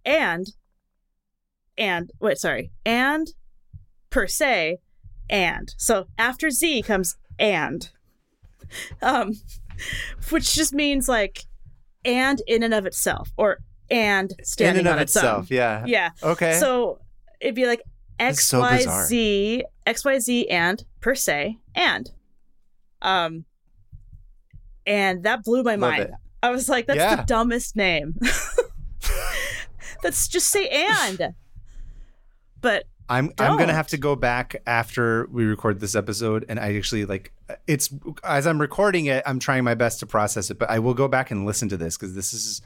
and, and, wait, sorry, and per se and. So after Z comes and, um, which just means like and in and of itself or and In standing and of on its itself, own. yeah. Yeah. Okay. So it'd be like X so Y. Z X Y Z and per se and, um, and that blew my Love mind. it. I was like, that's Yeah. the dumbest name. Let's just say and. But I'm I'm gonna have to go back after we record this episode, and I actually like it's as I'm recording it, I'm trying my best to process it, but I will go back and listen to this because this is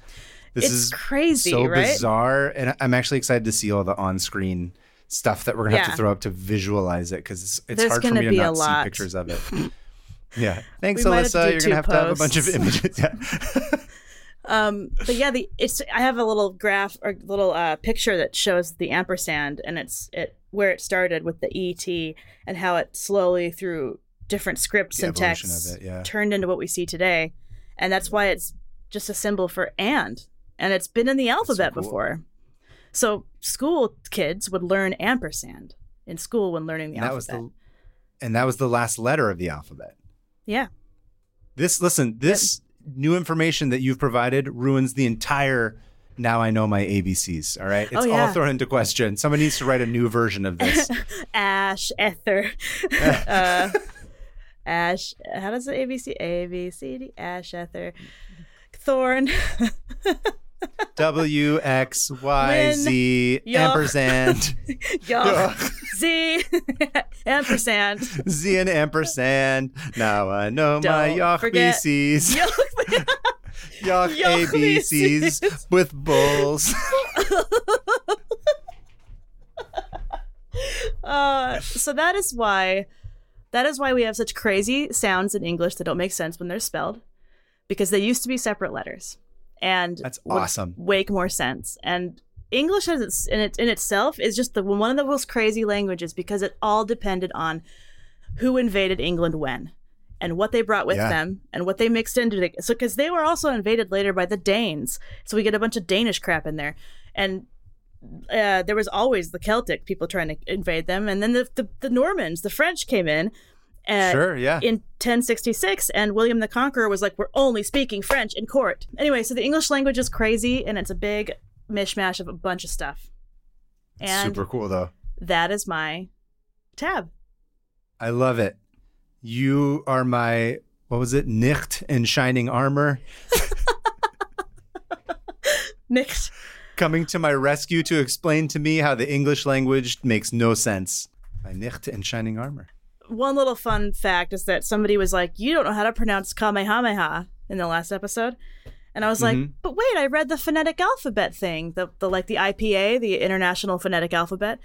this it's is crazy, so right? bizarre, and I'm actually excited to see all the on-screen stuff that we're gonna have to throw up to visualize it because it's, it's There's hard for me to not see pictures of it. yeah, thanks, We might have to Alyssa. You're gonna have to have a bunch of images. Yeah. Um, but yeah, the it's I have a little graph or little uh, picture that shows the ampersand and it's it where it started with the ET and how it slowly through different scripts The and texts it, yeah. turned into what we see today, and that's why it's just a symbol for and, and it's been in the alphabet cool. before. So school kids would learn ampersand in school when learning the And that was alphabet. the and that was the last letter of the alphabet. Yeah. This listen, this new information that you've provided ruins the entire now I know my ABCs. All right. It's Oh, all thrown into question. Someone needs to write a new version of this. Ash, Ether, uh, Ash. How does the ABC? A B C D. Ash, Ether, Thorn. W X Y Z ampersand Yuck. Z. Ampersand. Z and ampersand. Now I know my Don't Yoch forget- BCs. Yoch ABCs with bulls. Uh, so that is why, that is why we have such crazy sounds in English that don't make sense when they're spelled, because they used to be separate letters, and That's awesome. make more sense. And English as it's in it in itself is just the one of the most crazy languages because it all depended on who invaded England when and what they brought with Yeah. them and what they mixed into it. So because they were also invaded later by the Danes, so we get a bunch of Danish crap in there, and uh, there was always the Celtic people trying to invade them, and then the the, the Normans, the French came in. Uh, sure, yeah. in 1066 and william the conqueror was like we're only speaking french in court anyway so the english language is crazy and it's a big mishmash of a bunch of stuff and Super cool though. that is my tab I love it. You are my what was it? Nicht in shining armor, Nick, coming to my rescue to explain to me how the English language makes no sense. My Nicht in shining armor. One little fun fact is that somebody was like you don't know how to pronounce kamehameha in the last episode and i was like Mhm. but wait i read the phonetic alphabet thing the, the like the ipa the international phonetic alphabet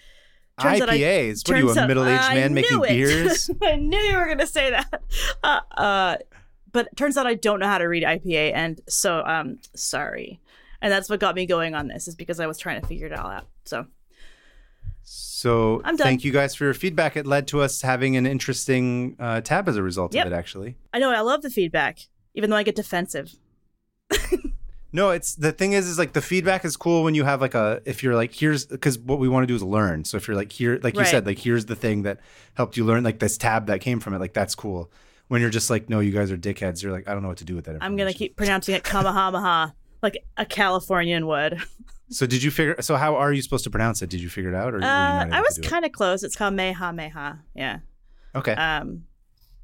Turns out I- IPAs. What are you, a middle-aged man making it. beers? I knew you were going to say that. Uh, uh, but it turns out I don't know how to read IPA, and so um, sorry. And that's what got me going on this is because I was trying to figure it all out. So So I'm done. thank you guys for your feedback. It led to us having an interesting uh, tab as a result Yep. of it, actually. I know I love the feedback, even though I get defensive. No, it's the thing is, is like the feedback is cool when you have like a if you're like here's because what we want to do is learn. So if you're like here, like you Right. said, like here's the thing that helped you learn, like this tab that came from it, like that's cool. When you're just like, no, you guys are dickheads. You're like, I don't know what to do with that. I'm gonna keep pronouncing it Kamahamaha, like a Californian would. So did you figure? So how are you supposed to pronounce it? Did you figure it out, or Uh, I was it? kind of close. It's called Meha Meha. Yeah. okay. Um,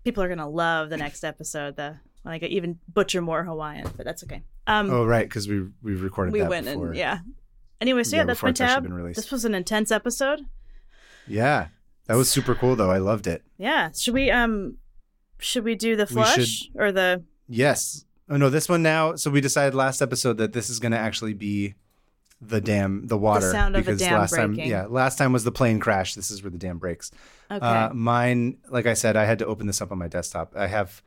people are gonna love the next episode. The when I get even butcher more Hawaiian, but that's okay. Um, oh right, because we we recorded we went before. and yeah. Anyway, so Yeah, yeah, that's my tab. This was an intense episode. Yeah, that was super cool though. I loved it. Yeah. Should we um, should we do the flush or the? Yes. Oh no, this one now. So we decided last episode that this is going to actually be the dam, the water, sound of a because dam last time, yeah, last time was the plane crash. This is where the dam breaks. Okay. Uh, mine, like I said, I had to open this up on my desktop. I have,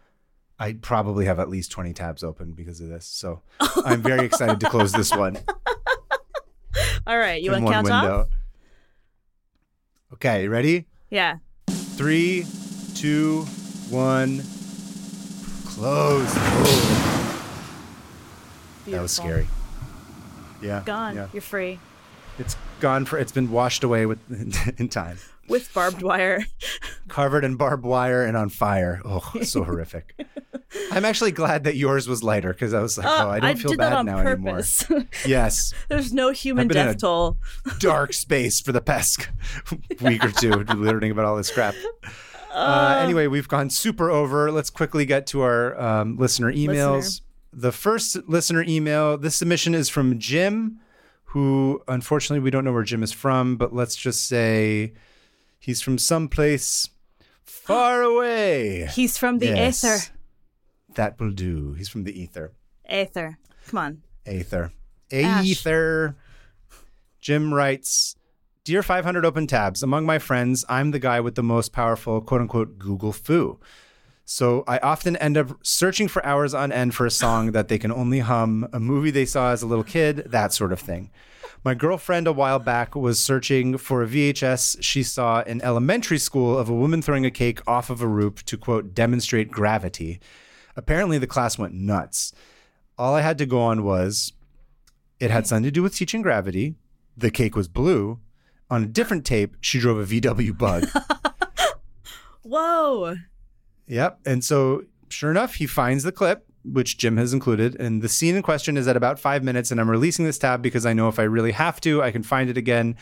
I probably have at least twenty tabs open because of this. So I'm very excited to close this one. All right. You want to count off? Okay, you ready? Yeah. Three, two, one. Close. Oh, that was scary. Yeah. Gone. Yeah. You're free It's gone for. It's been washed away with in time, with barbed wire. covered in barbed wire and on fire. Oh, so horrific. I'm actually glad that yours was lighter because I was like, Uh, oh, I don't feel did bad now anymore. Yes, There's no human I've been in death a- toll. dark space for the past week or two, learning about all this crap. Uh, anyway, we've gone super over. Let's quickly get to our um, listener emails. Listener. The first listener email, this submission is from Jim, who unfortunately we don't know where Jim is from, but let's just say he's from someplace far away. He's from the Yes. Aether. That will do. He's from the ether. Ether. Come on. Ether. Ash. Aether. Jim writes Dear 500 Open Tabs, among my friends, I'm the guy with the most powerful quote unquote Google fu. So I often end up searching for hours on end for a song that they can only hum, a movie they saw as a little kid, that sort of thing. My girlfriend a while back was searching for a VHS she saw in elementary school of a woman throwing a cake off of a roof to quote demonstrate gravity. Apparently the class went nuts. All I had to go on was it had something to do with teaching gravity. The cake was blue. On a different tape, she drove a VW bug. Whoa. Yep. And so, sure enough, he finds the clip, which Jim has included. And the scene in question is at about five minutes. And I'm releasing this tab because I know if I really have to, I can find it again.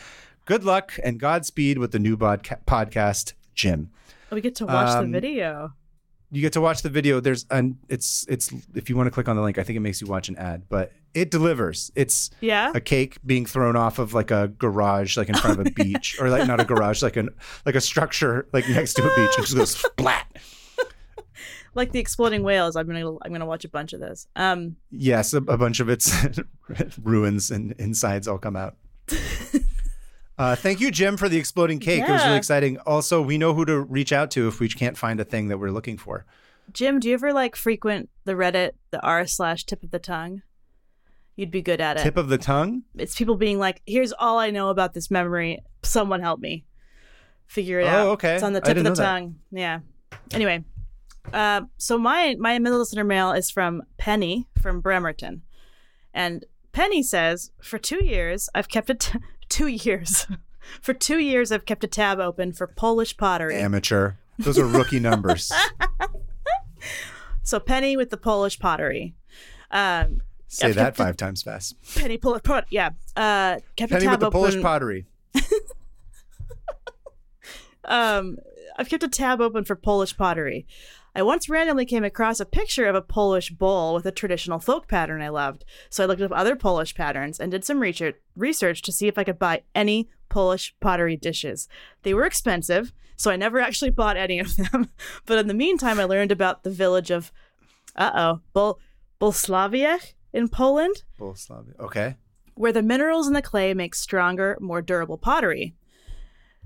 Good luck and Godspeed with the new bodca- podcast, Jim. We get to watch Um, the video. You get to watch the video. There's an it's it's if you want to click on the link, I think it makes you watch an ad, but it delivers. It's Yeah. a cake being thrown off of like a garage, like in front of a beach, or like not a garage, like an like a structure like next to a beach. It just goes splat. Like the exploding whales. I'm gonna I'm gonna watch a bunch of those. Um. Yes, a, a bunch of its ruins and insides all come out. Uh, thank you, Jim, for the exploding cake. It was really exciting. Also, we know who to reach out to if we can't find a thing that we're looking for. Jim, do you ever like frequent the Reddit, the r slash tip of the tongue? You'd be good at it. Tip of the tongue. it's people being like, "Here's all I know about this memory. Someone help me figure it Oh, out." okay. It's on the tip of the know that. tongue. Yeah. Anyway, uh, so my my middle listener mail is from Penny from Bremerton, and Penny says, "For two years, I've kept it two years." For two years, I've kept a tab open for Polish pottery. Amateur. Those are rookie numbers. So Penny with the Polish pottery. Um, Say I've that five times fast. Penny Polish pot. Yeah. Uh, kept Penny a with tab the open. Polish pottery. um, I've kept a tab open for Polish pottery. I once randomly came across a picture of a Polish bowl with a traditional folk pattern I loved. So I looked up other Polish patterns and did some research to see if I could buy any Polish pottery dishes. They were expensive, so I never actually bought any of them. but in the meantime, I learned about the village of uh oh, Bol Bolslawiec in Poland Boleslavia. Okay. where the minerals in the clay make stronger, more durable pottery.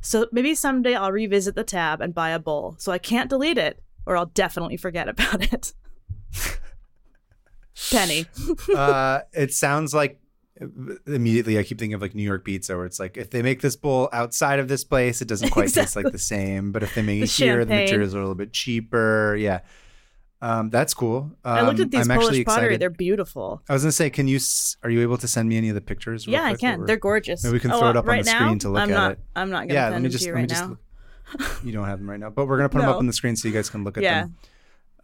So maybe someday I'll revisit the tab and buy a bowl. So I can't delete it, or I'll definitely forget about it. Penny. uh, it sounds like immediately I keep thinking of like New York pizza, where it's like if they make this bowl outside of this place, it doesn't quite taste like the same. But if they make The it here, the materials are a little bit cheaper. Yeah, um, that's cool. Um, I looked at these I'm Polish actually pottery. excited. They're beautiful. I was gonna say, can you? Are you able to send me any of the pictures? Yeah, I can. They're gorgeous. Maybe we can Oh, throw it uh, up on right the now? screen to look I'm at not, it. I'm not gonna Yeah, send let me just to you let me right just. now. Look. You don't have them right now, but we're gonna put them up on the screen so you guys can look at Yeah. them.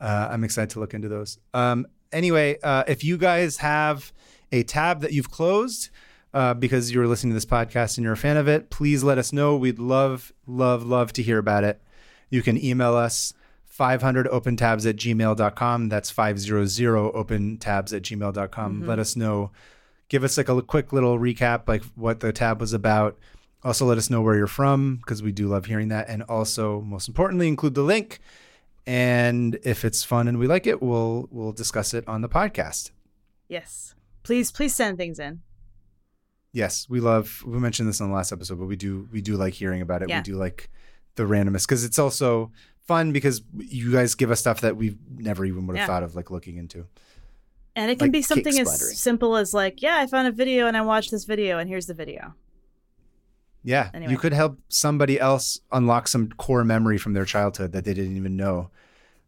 Uh, I'm excited to look into those. Um, anyway, uh, if you guys have a tab that you've closed uh, because you were listening to this podcast and you're a fan of it, please let us know. We'd love, love, love to hear about it. You can email us 500opentabs at gmail.com. That's 500opentabs at gmail.com. Let us know. Give us like a quick little recap, like what the tab was about. Also, let us know where you're from because we do love hearing that. And also, most importantly, include the link. And if it's fun and we like it, we'll we'll discuss it on the podcast. Yes. Please, please send things in. Yes, we love. We mentioned this on the last episode, but we do we do like hearing about it. Yeah. We do like the randomness because it's also fun because you guys give us stuff that we never even would have Yeah. thought of like looking into. And it can Like be something as simple as like, yeah, I found a video and I watched this video and here's the video. Yeah, Anyway. you could help somebody else unlock some core memory from their childhood that they didn't even know.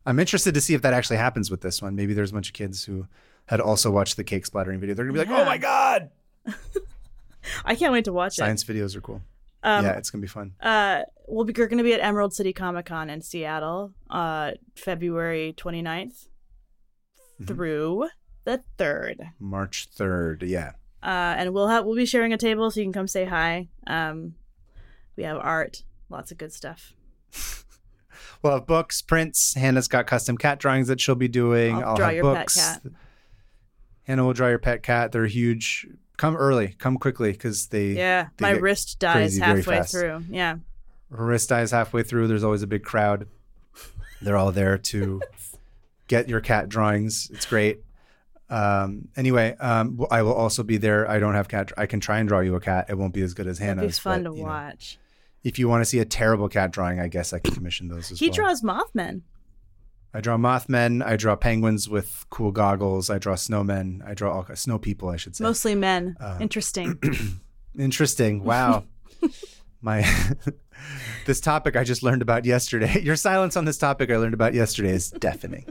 I'm interested to see if that actually happens with this one. Maybe there's a bunch of kids who had also watched the cake splattering video. They're gonna be like, "Oh my god!" I can't wait to watch Science videos are cool. Um, yeah, it's gonna be fun. uh, we'll be, we're going to be at Emerald City Comic Con in Seattle, uh, February 29th Mhm. through the 3rd. March third. Yeah. Uh, and we'll have, we'll be sharing a table so you can come say hi. Um, we have art, lots of good stuff. We'll have books, prints. Hannah's got custom cat drawings that she'll be doing. I'll I'll draw your pet books. cat. Hannah will draw your pet cat. They're huge. Come early. Come quickly because they Yeah, they my wrist dies halfway through. Yeah. her wrist dies halfway through. There's always a big crowd. They're all there to get your cat drawings. It's great. Um, anyway, um, I will also be there. I don't have cat. I can try and draw you a cat. It won't be as good as It'd Hannah's. be fun but, to you know, watch. if you want to see a terrible cat drawing, I guess I can commission those as He well. draws Mothmen. I draw Mothmen. I draw penguins with cool goggles. I draw snowmen. I draw all snow people. I should say. Mostly men. Uh, Interesting. Interesting. Wow. My this topic I just learned about yesterday. Your silence on this topic I learned about yesterday is deafening.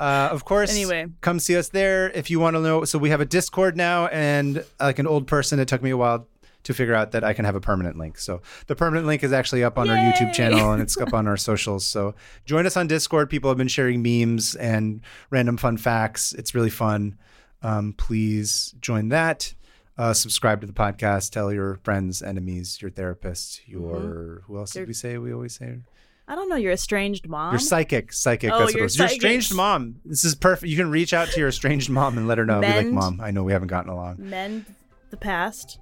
Uh, of course. Anyway. come see us there if you want to know. So we have a Discord now, and like an old person, it took me a while to figure out that I can have a permanent link. So the permanent link is actually up on our YouTube channel and it's up on our socials. So join us on Discord. People have been sharing memes and random fun facts. It's really fun. Um, please join that. Uh, subscribe to the podcast. Tell your friends, enemies, your therapist, your who else Mm-hmm. Did we say? We always say I don't know. Your estranged mom. your psychic, psychic. Oh, that's what it your was. Your estranged mom. This is perfect. You can reach out to your estranged mom and let her know. Be like, mom, I know we haven't gotten along Mend the past.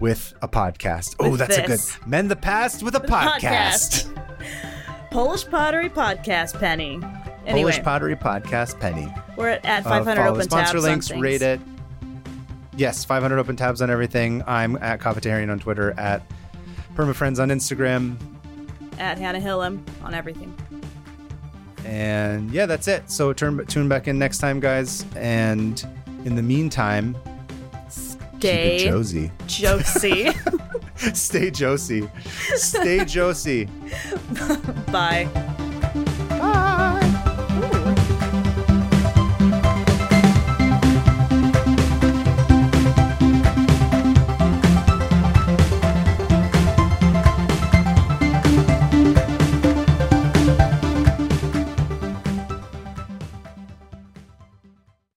with a podcast. Oh, that's this. a good. Mend the past with a podcast. Polish Pottery Podcast, Penny. Anyway, Polish Pottery Podcast. Penny. we're at, at Uh, 500 follow open sponsor tabs links. on. Rate it. Yes, 500 open tabs on everything. I'm at Coffeetarian on Twitter. At PermaFriends on Instagram. At Hannah Hillam on everything. And yeah, that's it. So turn tune back in next time, guys. And in the meantime, Stay Josie. Josie. Stay Josie. Stay Josie. Bye.